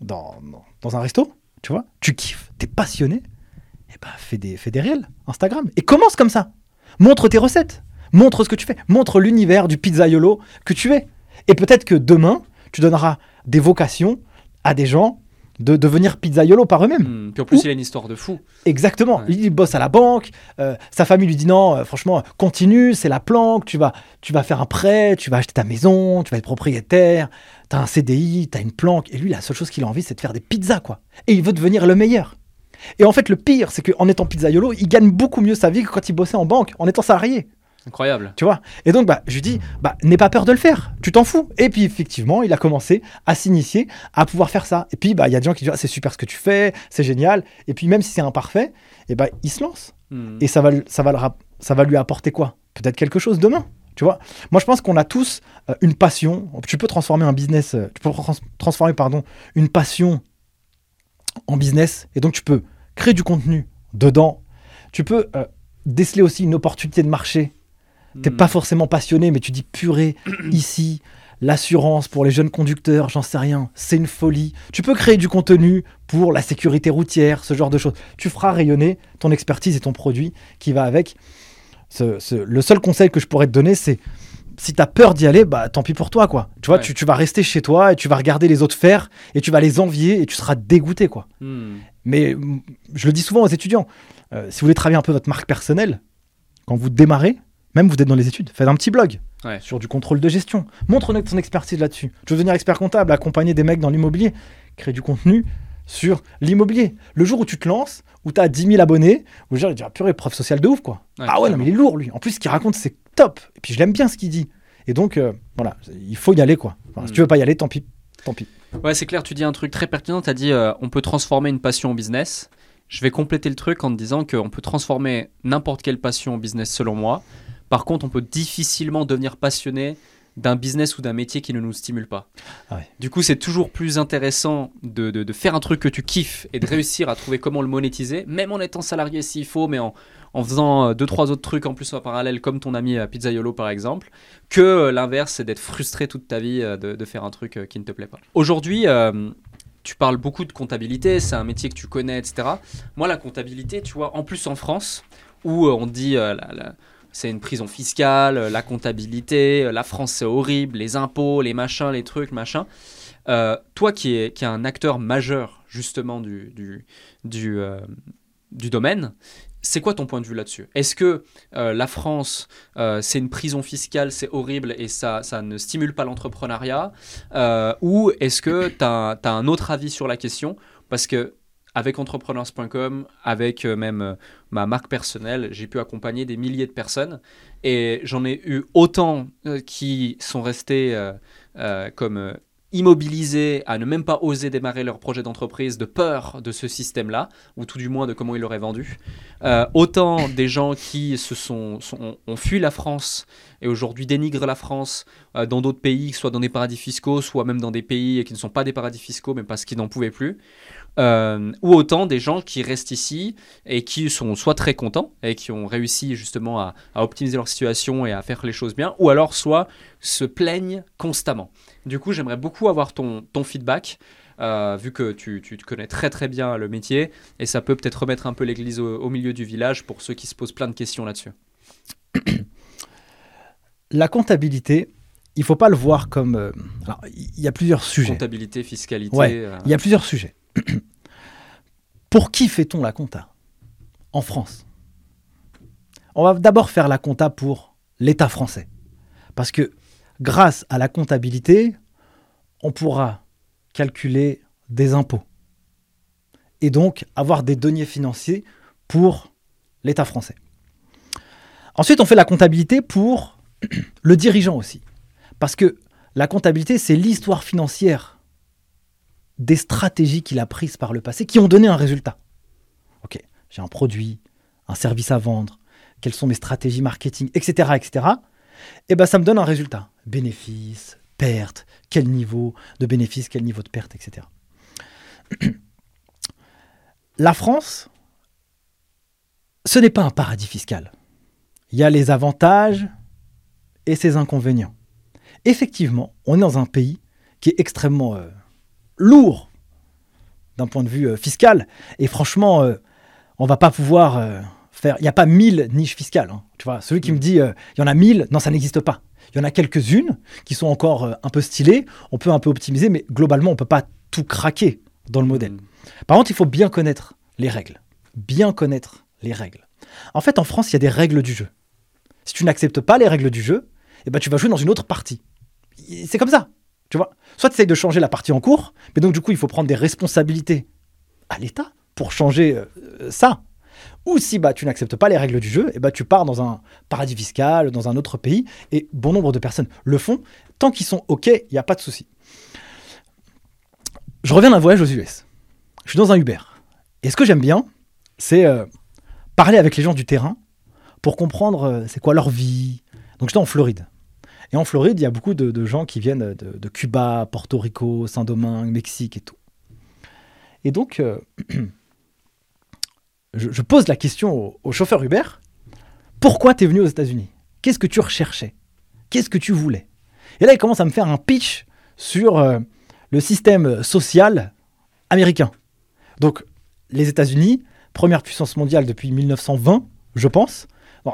dans, dans, un resto, tu vois. Tu kiffes, t'es passionné. Et ben, fais des, fais des réels Instagram. Et commence comme ça. Montre tes recettes. Montre ce que tu fais. Montre l'univers du pizzaiolo que tu es. Et peut-être que demain, tu donneras des vocations à des gens de devenir pizzaiolo par eux-mêmes. Hmm, Puis en plus, Ou- il a une histoire de fou. Exactement. Ouais. Il bosse à la banque. euh, sa famille lui dit non, euh, franchement, continue, c'est la planque. Tu vas, tu vas faire un prêt, tu vas acheter ta maison, tu vas être propriétaire. T'as un CDI, t'as une planque. Et lui, la seule chose qu'il a envie, c'est de faire des pizzas, quoi. Et il veut devenir le meilleur. Et en fait, le pire, c'est qu'en étant pizzaiolo, il gagne beaucoup mieux sa vie que quand il bossait en banque, en étant salarié. Incroyable. Tu vois? Et donc, bah, je lui dis, bah, n'aie pas peur de le faire. Tu t'en fous. Et puis, effectivement, il a commencé à s'initier à pouvoir faire ça. Et puis, bah, il y a des gens qui disent, ah, c'est super ce que tu fais, c'est génial. Et puis, même si c'est imparfait, et bah, il se lance. Hmm. Et ça va, ça va, le rap- ça va lui apporter quoi? Peut-être quelque chose demain. Tu vois? Moi, je pense qu'on a tous euh, une passion. Tu peux transformer un business, euh, tu peux trans- transformer, pardon, une passion en business. Et donc, tu peux créer du contenu dedans. Tu peux euh, déceler aussi une opportunité de marché T'es Hmm. pas forcément passionné, mais tu dis purée, ici, l'assurance pour les jeunes conducteurs, j'en sais rien, c'est une folie. Tu peux créer du contenu pour la sécurité routière, ce genre de choses. Tu feras rayonner ton expertise et ton produit qui va avec. Ce- ce- le seul conseil que je pourrais te donner, c'est si tu as peur d'y aller, bah tant pis pour toi, quoi. Tu vois, Ouais. tu, tu vas rester chez toi et tu vas regarder les autres faire et tu vas les envier et tu seras dégoûté, quoi. Hmm. Mais je le dis souvent aux étudiants, euh, si vous voulez travailler un peu votre marque personnelle, quand vous démarrez, même vous êtes dans les études, faites un petit blog Ouais. sur du contrôle de gestion. Montre-nous ton expertise là-dessus. Tu veux devenir expert comptable, accompagner des mecs dans l'immobilier, créer du contenu sur l'immobilier. Le jour où tu te lances, où tu as 10 000 abonnés, où je dirais, purée, preuve sociale de ouf, quoi. Ouais, ah ouais, non, mais il est lourd, lui. En plus, ce qu'il raconte, c'est top. Et puis, je l'aime bien ce qu'il dit. Et donc, euh, voilà, il faut y aller, quoi. Enfin, Si Mm. tu veux pas y aller, tant pis. Tant pis. Ouais, c'est clair, tu dis un truc très pertinent. Tu as dit euh, on peut transformer une passion en business. Je vais compléter le truc en te disant qu'on peut transformer n'importe quelle passion en business selon moi. Par contre, on peut difficilement devenir passionné d'un business ou d'un métier qui ne nous stimule pas. Ah ouais. Du coup, c'est toujours plus intéressant de, de- de faire un truc que tu kiffes et de réussir à trouver comment le monétiser, même en étant salarié s'il faut, mais en, en faisant euh, deux, trois autres trucs en plus en parallèle, comme ton ami à Pizzaiolo par exemple, que euh, l'inverse, c'est d'être frustré toute ta vie euh, de, de faire un truc euh, qui ne te plaît pas. Aujourd'hui, euh, tu parles beaucoup de comptabilité, c'est un métier que tu connais, etc. Moi, la comptabilité, tu vois, en plus en France, où euh, on dit euh, la- la- c'est une prison fiscale, euh, la comptabilité, euh, la France c'est horrible, les impôts, les machins, les trucs, machin. Euh, toi qui es, qui est un acteur majeur justement du, du, du, domaine, c'est quoi ton point de vue là-dessus? Est-ce que la France, c'est une prison fiscale, c'est horrible et ça, ça ne stimule pas l'entrepreneuriat? Ou est-ce que tu as, un autre avis sur la question? Parce que avec entrepreneurs.com, avec euh, même euh, ma marque personnelle, j'ai pu accompagner des milliers de personnes et j'en ai eu autant euh, qui sont restés comme immobilisés à ne même pas oser démarrer leur projet d'entreprise de peur de ce système-là, ou tout du moins de comment ils l'auraient vendu. Autant des gens qui se sont, ont fui la France et aujourd'hui dénigrent la France dans d'autres pays, soit dans des paradis fiscaux, soit même dans des pays qui ne sont pas des paradis fiscaux, mais parce qu'ils n'en pouvaient plus. Euh, ou autant des gens qui restent ici et qui sont soit très contents et qui ont réussi justement à, à optimiser leur situation et à faire les choses bien, ou alors soit se plaignent constamment. Du coup, j'aimerais beaucoup avoir ton, ton feedback, euh, vu que tu, tu te connais très très bien le métier, et ça peut peut-être remettre un peu l'église au, au milieu du village pour ceux qui se posent plein de questions là-dessus. La comptabilité, il faut pas le voir comme. euh, alors, il y a plusieurs sujets. Comptabilité, fiscalité. Ouais. euh, Il y a plusieurs sujets. Pour qui fait-on la compta? En France On va d'abord faire la compta pour l'État français. Parce que grâce à la comptabilité, on pourra calculer des impôts. Et donc avoir des deniers financiers pour l'État français. Ensuite, on fait la comptabilité pour le dirigeant aussi. Parce que la comptabilité, c'est l'histoire financière des stratégies qu'il a prises par le passé qui ont donné un résultat. Ok, j'ai un produit, un service à vendre, quelles sont mes stratégies marketing, etc., etc. Et ben ça me donne un résultat. Bénéfice, perte, quel niveau de bénéfice, quel niveau de perte, etc. La France, ce n'est pas un paradis fiscal. Il y a les avantages et ses inconvénients. Effectivement, on est dans un pays qui est extrêmement euh, lourd d'un point de vue euh, fiscal. Et franchement, on euh, on va pas pouvoir faire. Il n'y a pas mille niches fiscales. Hein. tu vois, celui qui me dit il y en a mille, non, ça n'existe pas. Il y en a quelques-unes qui sont encore un peu stylées. On peut un peu optimiser, mais globalement, on peut pas tout craquer dans le modèle. Par contre, il faut bien connaître les règles. Bien connaître les règles. En fait, en France, il y a des règles du jeu. Si tu n'acceptes pas les règles du jeu, eh ben, tu vas jouer dans une autre partie. C'est comme ça. Tu vois Soit tu essayes de changer la partie en cours, mais donc du coup, il faut prendre des responsabilités à l'État pour changer euh, ça. Ou si bah, tu n'acceptes pas les règles du jeu, et bah, tu pars dans un paradis fiscal, dans un autre pays, et bon nombre de personnes le font. Tant qu'ils sont OK, il n'y a pas de souci. Je reviens d'un voyage aux US. Je suis dans un Uber. Et ce que j'aime bien, c'est euh, parler avec les gens du terrain pour comprendre euh, c'est quoi leur vie. Donc j'étais en Floride. Et en Floride, il y a beaucoup de, gens qui viennent de, Cuba, Porto Rico, Saint-Domingue, Mexique et tout. Et donc, euh, je, pose la question au, chauffeur Uber pourquoi tu es venu aux États-Unis? Qu'est-ce que tu recherchais? Qu'est-ce que tu voulais? Et là, il commence à me faire un pitch sur euh, le système social américain. Donc, les États-Unis, première puissance mondiale depuis 1920, je pense.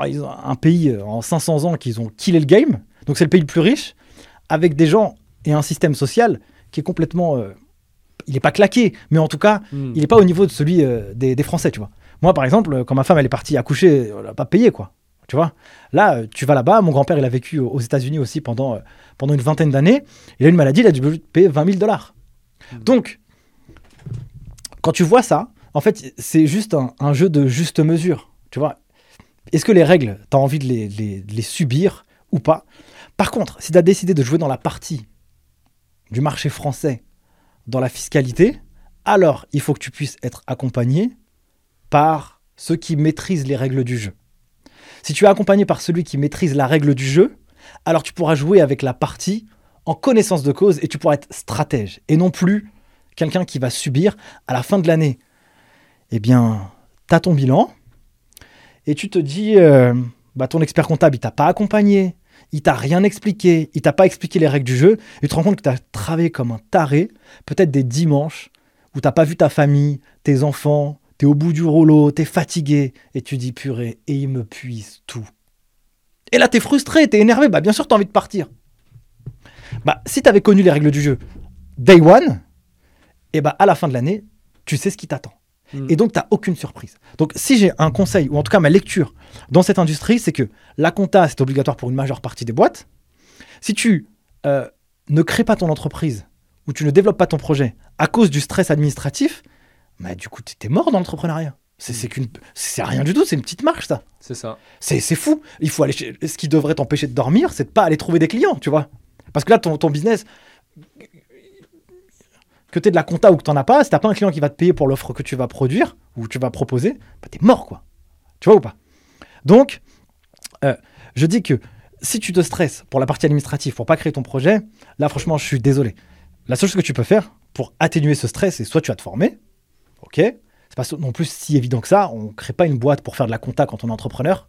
Ils ont un pays euh, en 500 ans qu'ils ont killé le game. Donc c'est le pays le plus riche, avec des gens et un système social qui est complètement... Euh, il n'est pas claqué, mais en tout cas, hmm. il n'est pas au niveau de celui euh, des, Français, tu vois. Moi, par exemple, quand ma femme elle est partie accoucher, elle n'a pas payé, quoi. Tu vois Là, tu vas là-bas. Mon grand-père, il a vécu aux États-Unis aussi pendant, euh, pendant une vingtaine d'années. Il a une maladie, il a dû payer 20 000 dollars. Hmm. Donc, quand tu vois ça, en fait, c'est juste un, jeu de juste mesure. Tu vois Est-ce que les règles, tu as envie de les, subir ou pas? Par contre, si tu as décidé de jouer dans la partie du marché français, dans la fiscalité, alors il faut que tu puisses être accompagné par ceux qui maîtrisent les règles du jeu. Si tu es accompagné par celui qui maîtrise la règle du jeu, alors tu pourras jouer avec la partie en connaissance de cause et tu pourras être stratège et non plus quelqu'un qui va subir à la fin de l'année. Eh bien, tu as ton bilan et tu te dis, euh, bah, ton expert comptable, il t'a pas accompagné, il t'a rien expliqué, il t'a pas expliqué les règles du jeu, et tu te rends compte que tu as travaillé comme un taré, peut-être des dimanches où t'as pas vu ta famille, tes enfants, tu es au bout du rouleau, tu es fatigué, et tu dis purée, et il me puise tout. Et là, tu es frustré, tu es énervé, bah bien sûr, tu as envie de partir. Bah, si tu avais connu les règles du jeu day one, et bah à la fin de l'année, tu sais ce qui t'attend. Et donc, tu n'as aucune surprise. Donc, si j'ai un conseil, ou en tout cas ma lecture dans cette industrie, c'est que la compta, c'est obligatoire pour une majeure partie des boîtes. Si tu euh, ne crées pas ton entreprise ou tu ne développes pas ton projet à cause du stress administratif, bah, du coup, tu es mort dans l'entrepreneuriat. C'est qu'une, c'est rien du tout, c'est une petite marche, ça. C'est ça. C'est fou. Il faut aller Ce qui devrait t'empêcher de dormir, c'est de pas aller trouver des clients, tu vois. Parce que là, ton, ton business, que tu de la compta ou que tu as pas, si tu pas un client qui va te payer pour l'offre que tu vas produire ou tu vas proposer, bah, tu es mort, quoi. Tu vois ou pas? Donc, euh, je dis que si tu te stresses pour la partie administrative, pour pas créer ton projet, là, franchement, je suis désolé. La seule chose que tu peux faire pour atténuer ce stress, c'est soit tu vas te former, ok? C'est pas non plus si évident que ça. On ne crée pas une boîte pour faire de la compta quand on est entrepreneur.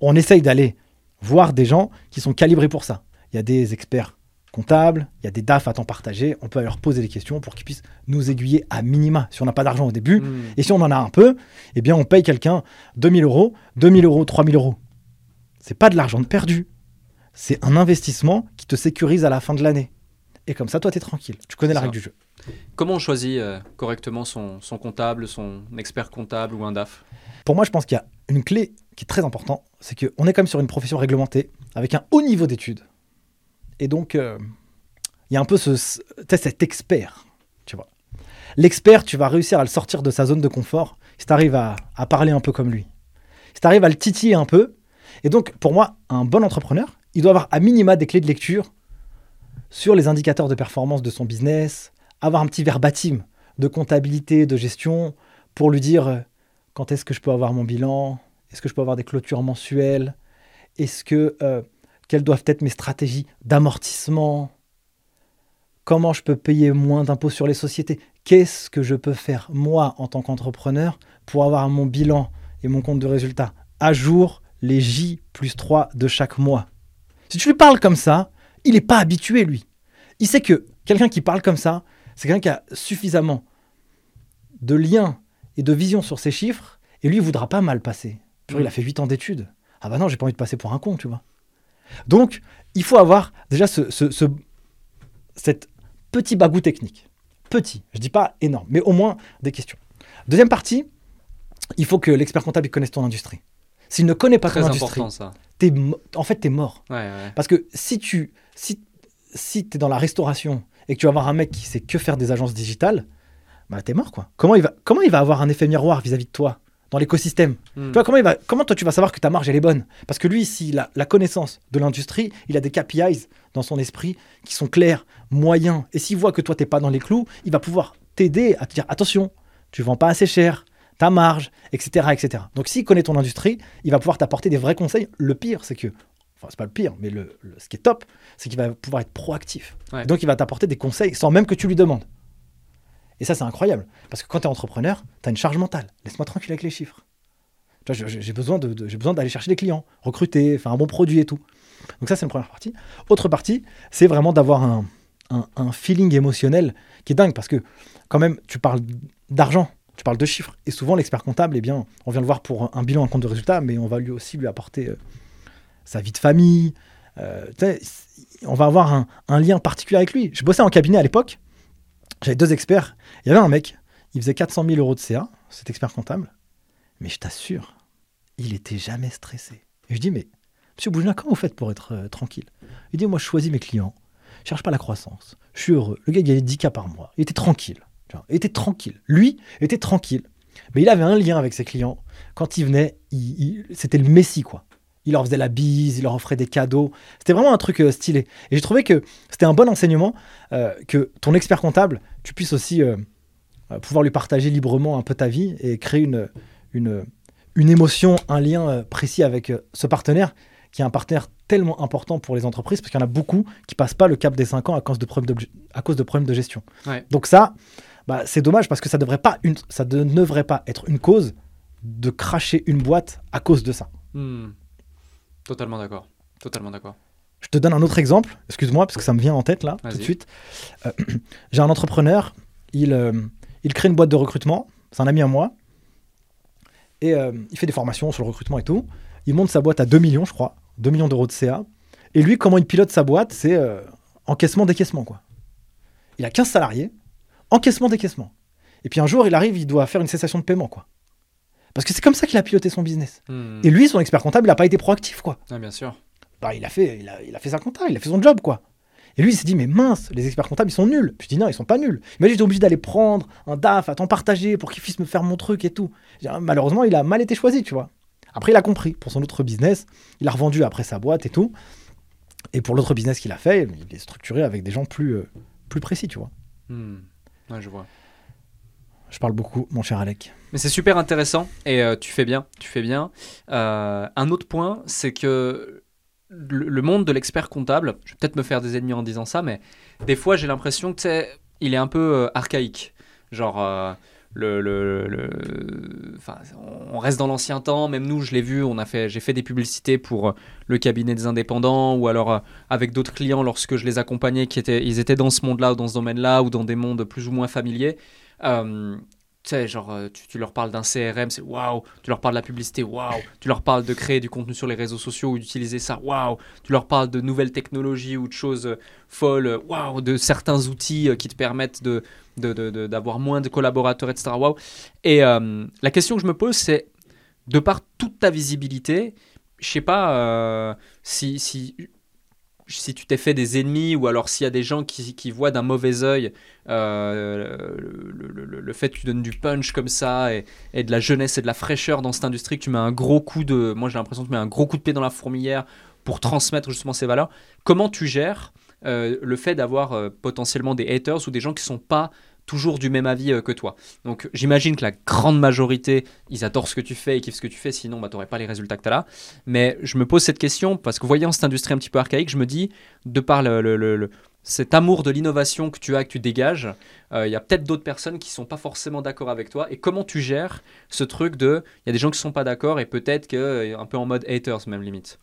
On essaye d'aller voir des gens qui sont calibrés pour ça. Il y a des experts comptable, il y a des DAF à temps partagé, on peut leur poser des questions pour qu'ils puissent nous aiguiller à minima si on n'a pas d'argent au début. Hmm. Et si on en a un peu, eh bien on paye quelqu'un 2000 euros, 2000 euros, 3000 euros. C'est pas de l'argent de perdu. C'est un investissement qui te sécurise à la fin de l'année. Et comme ça, toi, tu es tranquille. Tu connais la règle du jeu. Comment on choisit euh, correctement son, son comptable, son expert comptable ou un DAF? Pour moi, je pense qu'il y a une clé qui est très importante. C'est qu'on est quand même sur une profession réglementée, avec un haut niveau d'études. Et donc, euh, il y a un peu ce, cet expert, tu vois. L'expert, tu vas réussir à le sortir de sa zone de confort si tu arrives à, à parler un peu comme lui. Si tu arrives à le titiller un peu. Et donc, pour moi, un bon entrepreneur, il doit avoir à minima des clés de lecture sur les indicateurs de performance de son business, avoir un petit verbatim de comptabilité, de gestion, pour lui dire euh, quand est-ce que je peux avoir mon bilan, est-ce que je peux avoir des clôtures mensuelles, est-ce que euh, quelles doivent être mes stratégies d'amortissement, comment je peux payer moins d'impôts sur les sociétés, qu'est-ce que je peux faire moi en tant qu'entrepreneur pour avoir mon bilan et mon compte de résultat à jour les J plus 3 de chaque mois? Si tu lui parles comme ça, il n'est pas habitué lui. Il sait que quelqu'un qui parle comme ça, c'est quelqu'un qui a suffisamment de liens et de vision sur ses chiffres, et lui, il voudra pas mal passer. Genre, il a fait 8 ans d'études. Ah bah non, j'ai pas envie de passer pour un con, tu vois. Donc, il faut avoir déjà ce, ce, ce- cette petit bagou technique. Petit, je dis pas énorme, mais au moins des questions. Deuxième partie, il faut que l'expert comptable connaisse ton industrie. S'il ne connaît pas Très ton industrie, ça. en fait, t'es mort. Ouais, ouais. Parce que si tu si, si es dans la restauration et que tu vas avoir un mec qui sait que faire des agences digitales, bah t'es mort quoi. Comment il va, comment il va avoir un effet miroir vis-à-vis de toi? Dans l'écosystème Hmm. Tu vois, comment, il va, comment toi tu vas savoir que ta marge elle est bonne? Parce que lui, s'il a la connaissance de l'industrie, il a des KPIs dans son esprit qui sont clairs, moyens. Et s'il voit que toi t'es pas dans les clous, il va pouvoir t'aider à te dire attention, tu vends pas assez cher, ta marge, etc. etc. Donc s'il connaît ton industrie, il va pouvoir t'apporter des vrais conseils. Le pire, c'est que, enfin c'est pas le pire, mais le, le- ce qui est top, c'est qu'il va pouvoir être proactif. Ouais. Donc il va t'apporter des conseils sans même que tu lui demandes. Et ça, c'est incroyable. Parce que quand tu es entrepreneur, tu as une charge mentale. Laisse-moi tranquille avec les chiffres. J'ai- besoin d'aller chercher des clients, recruter, faire un bon produit et tout. Donc ça, c'est une première partie. Autre partie, c'est vraiment d'avoir un, feeling émotionnel qui est dingue parce que quand même, tu parles d'argent, tu parles de chiffres. Et souvent, l'expert comptable, eh bien, on vient le voir pour un bilan, un compte de résultat, mais on va lui aussi lui apporter euh, sa vie de famille. euh, on va avoir un, un lien particulier avec lui. Je bossais en cabinet à l'époque. J'avais deux experts. Il y avait un mec, il faisait 400 000 euros de CA, cet expert comptable. Mais je t'assure, il était jamais stressé. Et je dis, mais monsieur Bougina, comment vous faites pour être euh, tranquille? Il dit, moi, je choisis mes clients, je cherche pas la croissance, je suis heureux. Le gars, il gagnait 10 cas par mois. Il était tranquille. Il était tranquille. Lui était tranquille. Mais il avait un lien avec ses clients. Quand il venait, c'était le messie, quoi. Il leur faisait la bise, il leur offrait des cadeaux. C'était vraiment un truc euh, stylé. Et j'ai trouvé que c'était un bon enseignement euh, que ton expert comptable, tu puisses aussi euh, pouvoir lui partager librement un peu ta vie et créer une, une, une émotion, un lien précis avec ce partenaire qui est un partenaire tellement important pour les entreprises parce qu'il y en a beaucoup qui passent pas le cap des 5 ans à cause de problèmes, d'obje- à cause de, problèmes de gestion. Ouais. Donc ça, bah, c'est dommage parce que ça, devrait pas une, ça ne devrait pas être une cause de cracher une boîte à cause de ça. Hmm. Totalement d'accord. Totalement d'accord. Je te donne un autre exemple, excuse-moi, parce que ça me vient en tête là, tout de suite. Euh, J'ai un entrepreneur, il, euh, il crée une boîte de recrutement, c'est un ami à moi, et euh, il fait des formations sur le recrutement et tout. Il monte sa boîte à 2 millions, je crois, 2 millions d'euros de CA. Et lui, comment il pilote sa boîte, c'est encaissement-décaissement, quoi. Il a 15 salariés, encaissement-décaissement. Et puis un jour, il arrive, il doit faire une cessation de paiement, quoi. Parce que c'est comme ça qu'il a piloté son business. Hmm. Et lui, son expert comptable, il n'a pas été proactif, quoi Ah, bien sûr. bah, il, a fait, il, a, il a fait sa compta, il a fait son job, quoi. Et lui, il s'est dit, mais mince, les experts comptables, ils sont nuls. Puis je dis, non, ils sont pas nuls. Mais j'étais obligé d'aller prendre un DAF à temps partagé pour qu'il puisse me faire mon truc et tout. Malheureusement, il a mal été choisi, tu vois. Après, il a compris pour son autre business. Il a revendu après sa boîte et tout. Et pour l'autre business qu'il a fait, il est structuré avec des gens plus, euh, plus précis, tu vois. Hmm. Ouais, je vois. Je parle beaucoup, mon cher Alec. Mais c'est super intéressant et euh, tu fais bien, tu fais bien. Euh, un autre point, c'est que le, monde de l'expert comptable, je vais peut-être me faire des ennemis en disant ça, mais des fois j'ai l'impression que il est un peu euh, archaïque. Genre, le, le- le- on reste dans l'ancien temps. Même nous, je l'ai vu, on a fait, j'ai fait des publicités pour le cabinet des indépendants ou alors avec d'autres clients lorsque je les accompagnais, qui étaient, ils étaient dans ce monde-là ou dans ce domaine-là ou dans des mondes plus ou moins familiers. Euh, tu sais, genre, euh, tu, leur parles d'un CRM, c'est waouh. Tu leur parles de la publicité, waouh. Tu leur parles de créer du contenu sur les réseaux sociaux ou d'utiliser ça, waouh. Tu leur parles de nouvelles technologies ou de choses euh, folles, waouh. De certains outils qui te permettent de, d'avoir moins de collaborateurs, etc. Waouh. Et la question que je me pose, c'est de par toute ta visibilité, je sais pas si, si tu t'es fait des ennemis ou alors s'il y a des gens qui, voient d'un mauvais œil euh, le, fait que tu donnes du punch comme ça et, et de la jeunesse et de la fraîcheur dans cette industrie, que tu mets un gros coup de. Moi j'ai l'impression que tu mets un gros coup de pied dans la fourmilière pour transmettre justement ces valeurs. Comment tu gères euh, le fait d'avoir euh, potentiellement des haters ou des gens qui sont pas toujours du même avis euh, que toi. Donc j'imagine que la grande majorité, ils adorent ce que tu fais et kiffent ce que tu fais, sinon bah, tu n'aurais pas les résultats que tu as là. Mais je me pose cette question parce que voyant cette industrie un petit peu archaïque, je me dis, de par le, cet amour de l'innovation que tu as, que tu dégages, euh, il y a peut-être d'autres personnes qui sont pas forcément d'accord avec toi. Et comment tu gères ce truc de, il y a des gens qui sont pas d'accord et peut-être que euh, un peu en mode haters même limite?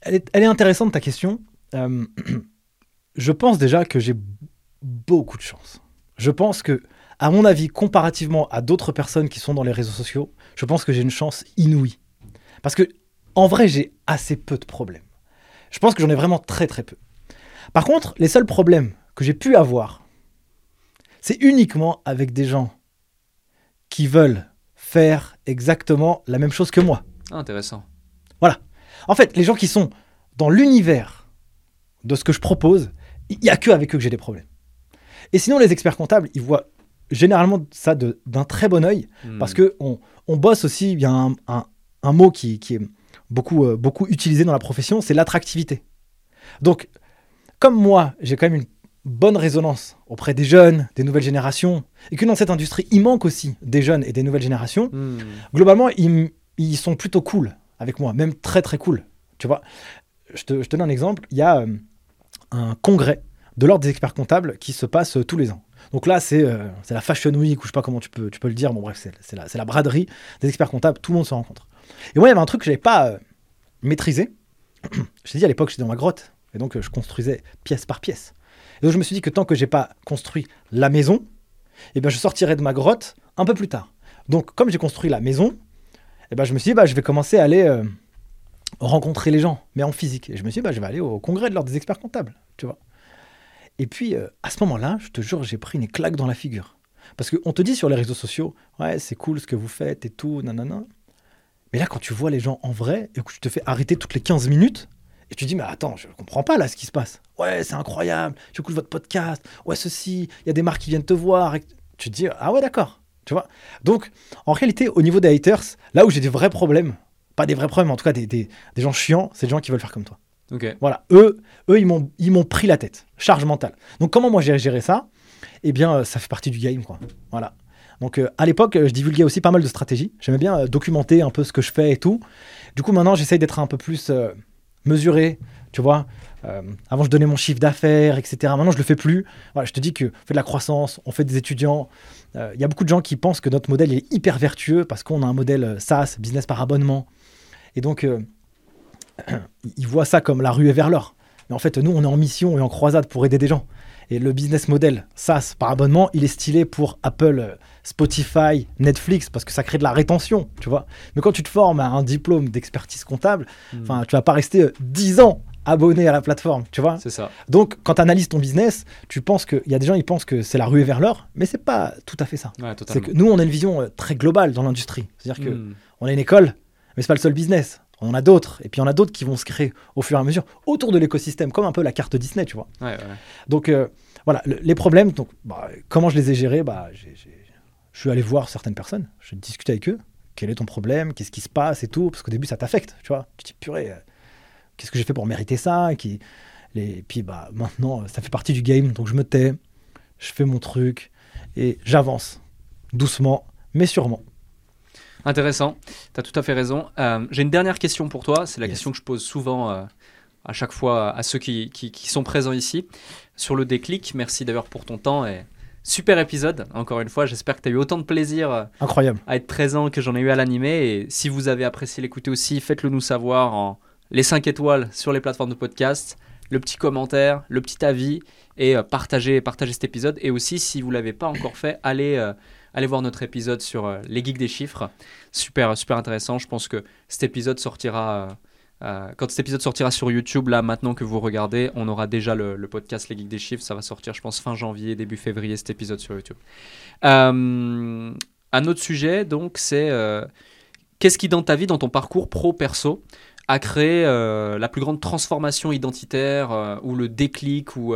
Elle est, elle est intéressante ta question. Je pense déjà que j'ai beaucoup de chance. Je pense que, à mon avis, comparativement à d'autres personnes qui sont dans les réseaux sociaux, je pense que j'ai une chance inouïe. Parce que, en vrai, j'ai assez peu de problèmes. Je pense que j'en ai vraiment très très peu. Par contre, les seuls problèmes que j'ai pu avoir, c'est uniquement avec des gens qui veulent faire exactement la même chose que moi. Ah, intéressant. En fait, les gens qui sont dans l'univers de ce que je propose, il n'y a que avec eux que j'ai des problèmes. Et sinon, les experts comptables, ils voient généralement ça d'un très bon œil, Hmm. parce que on, on bosse aussi, il y a un, un- un mot qui, qui est beaucoup, euh, beaucoup utilisé dans la profession, c'est l'attractivité. Donc, comme moi, j'ai quand même une bonne résonance auprès des jeunes, des nouvelles générations, et que dans cette industrie, il manque aussi des jeunes et des nouvelles générations, Hmm. globalement, ils, sont plutôt cool avec moi, même très très cool. Tu vois, je te, je te donne un exemple. Il y a euh, un congrès de l'ordre des experts comptables qui se passe euh, tous les ans. Donc là, c'est euh, c'est la Fashion Week, ou je sais pas comment tu peux, tu peux le dire. Bon, bref, c'est la, la braderie des experts comptables. Tout le monde se rencontre. Et moi, il y avait un truc que je n'avais pas euh, maîtrisé. je t'ai dit à l'époque, j'étais dans ma grotte. Et donc, je construisais pièce par pièce. Et donc, je me suis dit que tant que j'ai pas construit la maison, eh ben, je sortirai de ma grotte un peu plus tard. Donc, comme j'ai construit la maison, eh ben, je me suis dit, bah, je vais commencer à aller rencontrer les gens, mais en physique. Et je me suis dit, bah, je vais aller au congrès de l'ordre des experts comptables, tu vois. Et puis, euh, à ce moment-là, je te jure, j'ai pris une claque dans la figure. Parce qu'on te dit sur les réseaux sociaux, ouais, c'est cool ce que vous faites et tout, nanana. Mais là, quand tu vois les gens en vrai et que tu te fais arrêter toutes les 15 minutes, et tu dis, mais attends, je comprends pas là ce qui se passe. Ouais, c'est incroyable, j'écoute votre podcast, ouais, ceci, il y a des marques qui viennent te voir. Et tu te dis, ah ouais, d'accord, tu vois. Donc, en réalité, au niveau des haters, là où j'ai des vrais problèmes, pas des vrais problèmes, en tout cas des, des- des gens chiants, c'est des gens qui veulent faire comme toi. Ok. Voilà, eux, eux ils m'ont ils m'ont pris la tête, charge mentale. Donc comment moi j'ai géré ça? Eh bien, euh, ça fait partie du game, quoi. Voilà. Donc euh, à l'époque, euh, je divulguais aussi pas mal de stratégies. J'aimais bien documenter un peu ce que je fais et tout. Du coup, maintenant, j'essaye d'être un peu plus mesuré, tu vois. Avant, je donnais mon chiffre d'affaires, etc. Maintenant, je le fais plus. Voilà, je te dis que on fait de la croissance, on fait des étudiants. Il y a beaucoup de gens qui pensent que notre modèle est hyper vertueux parce qu'on a un modèle SaaS, business par abonnement. Et donc, ils voient ça comme la ruée vers l'or. Mais en fait, nous, on est en mission et en croisade pour aider des gens. Et le business model SaaS par abonnement, il est stylé pour Apple, euh, Spotify, Netflix, parce que ça crée de la rétention, tu vois. Mais quand tu te formes à un diplôme d'expertise comptable, Hmm. enfin, tu vas pas rester euh, 10 ans abonné à la plateforme, tu vois. C'est ça. Donc, quand tu analyses ton business, tu penses que, il y a des gens, ils pensent que c'est la ruée vers l'or, mais c'est pas tout à fait ça. Ouais, C'est que nous, on a une vision euh, très globale dans l'industrie. C'est-à-dire que Hmm. on a une école, mais c'est pas le seul business. On en a d'autres, et puis il y en a d'autres qui vont se créer au fur et à mesure autour de l'écosystème, comme un peu la carte Disney, tu vois. Ouais, ouais. Donc euh, voilà, le- les problèmes, donc, bah, comment je les ai gérés bah, Je suis allé voir certaines personnes, je discutais avec eux, quel est ton problème, qu'est-ce qui se passe et tout, parce qu'au début ça t'affecte, tu vois. Tu te dis, purée, euh, qu'est-ce que j'ai fait pour mériter ça? Et, qui, les, et puis bah, maintenant, ça fait partie du game, donc je me tais, je fais mon truc, et j'avance, doucement, mais sûrement. Intéressant, tu as tout à fait raison. Euh, J'ai une dernière question pour toi, c'est la Yes. question que je pose souvent euh, à chaque fois à ceux qui, qui- qui sont présents ici. Sur le déclic, merci d'ailleurs pour ton temps et super épisode, encore une fois, j'espère que tu as eu autant de plaisir euh, Incroyable. à être présent que j'en ai eu à l'animer. Et si vous avez apprécié l'écouter aussi, faites-le nous savoir en les 5 étoiles sur les plateformes de podcast, le petit commentaire, le petit avis et euh, partagez, partagez cet épisode. Et aussi, si vous ne l'avez pas encore fait, allez, euh, allez voir notre épisode sur euh, les geeks des chiffres. Super, super intéressant. Je pense que cet épisode sortira. euh, euh, quand cet épisode sortira sur YouTube, là maintenant que vous regardez, on aura déjà le, podcast Les Geeks des Chiffres. Ça va sortir, je pense, fin janvier, début février, cet épisode sur YouTube. Un autre sujet, donc, c'est qu'est-ce qui, dans ta vie, dans ton parcours pro-perso, a créé la plus grande transformation identitaire ou le déclic ou,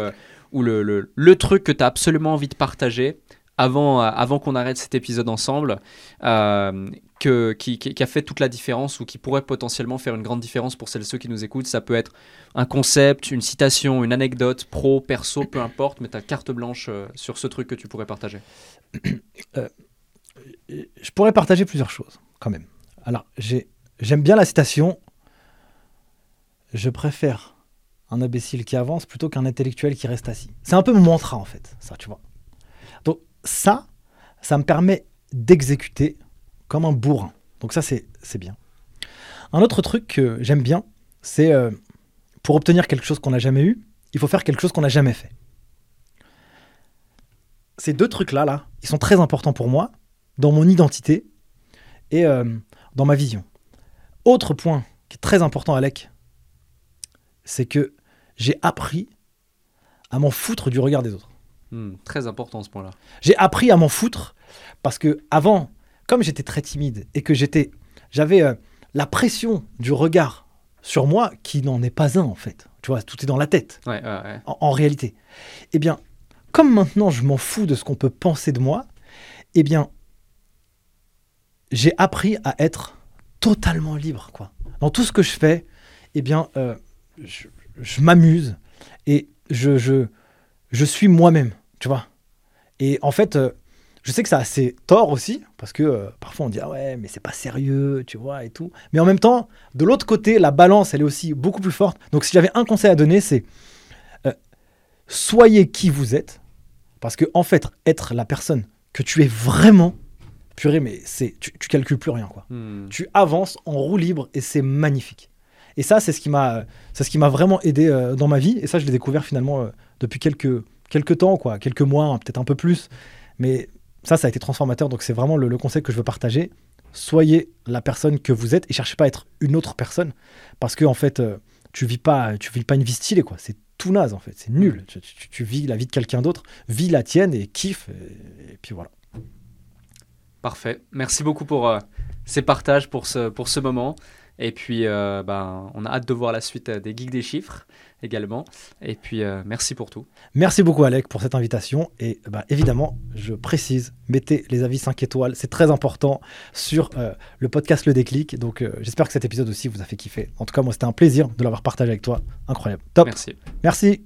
ou le, le- le truc que tu as absolument envie de partager avant, euh, avant qu'on arrête cet épisode ensemble, euh, qui, a fait toute la différence ou qui pourrait potentiellement faire une grande différence pour celles et ceux qui nous écoutent. Ça peut être un concept, une citation, une anecdote, pro, perso, peu importe, mais tu as carte blanche euh, sur ce truc que tu pourrais partager. je pourrais partager plusieurs choses, quand même. Alors, j'ai- j'aime bien la citation Je préfère un imbécile qui avance plutôt qu'un intellectuel qui reste assis. C'est un peu mon mantra, en fait, ça, tu vois. Ça, ça me permet d'exécuter comme un bourrin. Donc, ça, c'est c'est bien. Un autre truc que j'aime bien, c'est euh, pour obtenir quelque chose qu'on n'a jamais eu, il faut faire quelque chose qu'on n'a jamais fait. Ces deux trucs-là, là, ils sont très importants pour moi dans mon identité et euh, dans ma vision. Autre point qui est très important, Alec, c'est que j'ai appris à m'en foutre du regard des autres. Hmm, très important ce point-là. J'ai appris à m'en foutre parce que avant, comme j'étais très timide et que j'étais, j'avais euh, la pression du regard sur moi qui n'en est pas un en fait. Tu vois, tout est dans la tête Ouais, ouais, ouais. en, en réalité. Eh bien, comme maintenant je m'en fous de ce qu'on peut penser de moi, eh bien, j'ai appris à être totalement libre, quoi. Dans tout ce que je fais, eh bien, euh, je, je m'amuse et je, je, je suis moi-même, tu vois. Et en fait, euh, je sais que ça a assez tort aussi, parce que euh, parfois on dit ah ouais, mais c'est pas sérieux, tu vois, et tout. Mais en même temps, de l'autre côté, la balance, elle est aussi beaucoup plus forte. Donc si j'avais un conseil à donner, c'est euh, soyez qui vous êtes, parce que en fait, être la personne que tu es vraiment, purée, mais c'est tu, tu calcules plus rien, quoi. Hmm. Tu avances en roue libre et c'est magnifique. Et ça, c'est ce qui m'a, c'est ce qui m'a vraiment aidé euh, dans ma vie. Et ça, je l'ai découvert finalement depuis quelques, quelques temps, quoi, quelques mois, hein, peut-être un peu plus. Mais ça, ça a été transformateur. Donc c'est vraiment le, conseil que je veux partager. Soyez la personne que vous êtes et cherchez pas à être une autre personne, parce que en fait, euh, tu vis pas, tu vis pas une vie stylée, quoi. C'est tout naze en fait. C'est nul. Tu, vis la vie de quelqu'un d'autre, vis la tienne et kiffe. Et, puis voilà. Parfait. Merci beaucoup pour euh, ces partages, pour ce, pour ce moment. Et puis, euh, ben, on a hâte de voir la suite des Geeks des chiffres également. Et puis, euh, merci pour tout. Merci beaucoup Alec pour cette invitation. Et bah, évidemment je précise mettez les avis 5 étoiles. C'est très important sur euh, le podcast Le Déclic. Donc euh, j'espère que cet épisode aussi vous a fait kiffer. En tout cas moi c'était un plaisir de l'avoir partagé avec toi. Incroyable. Top. Merci. merci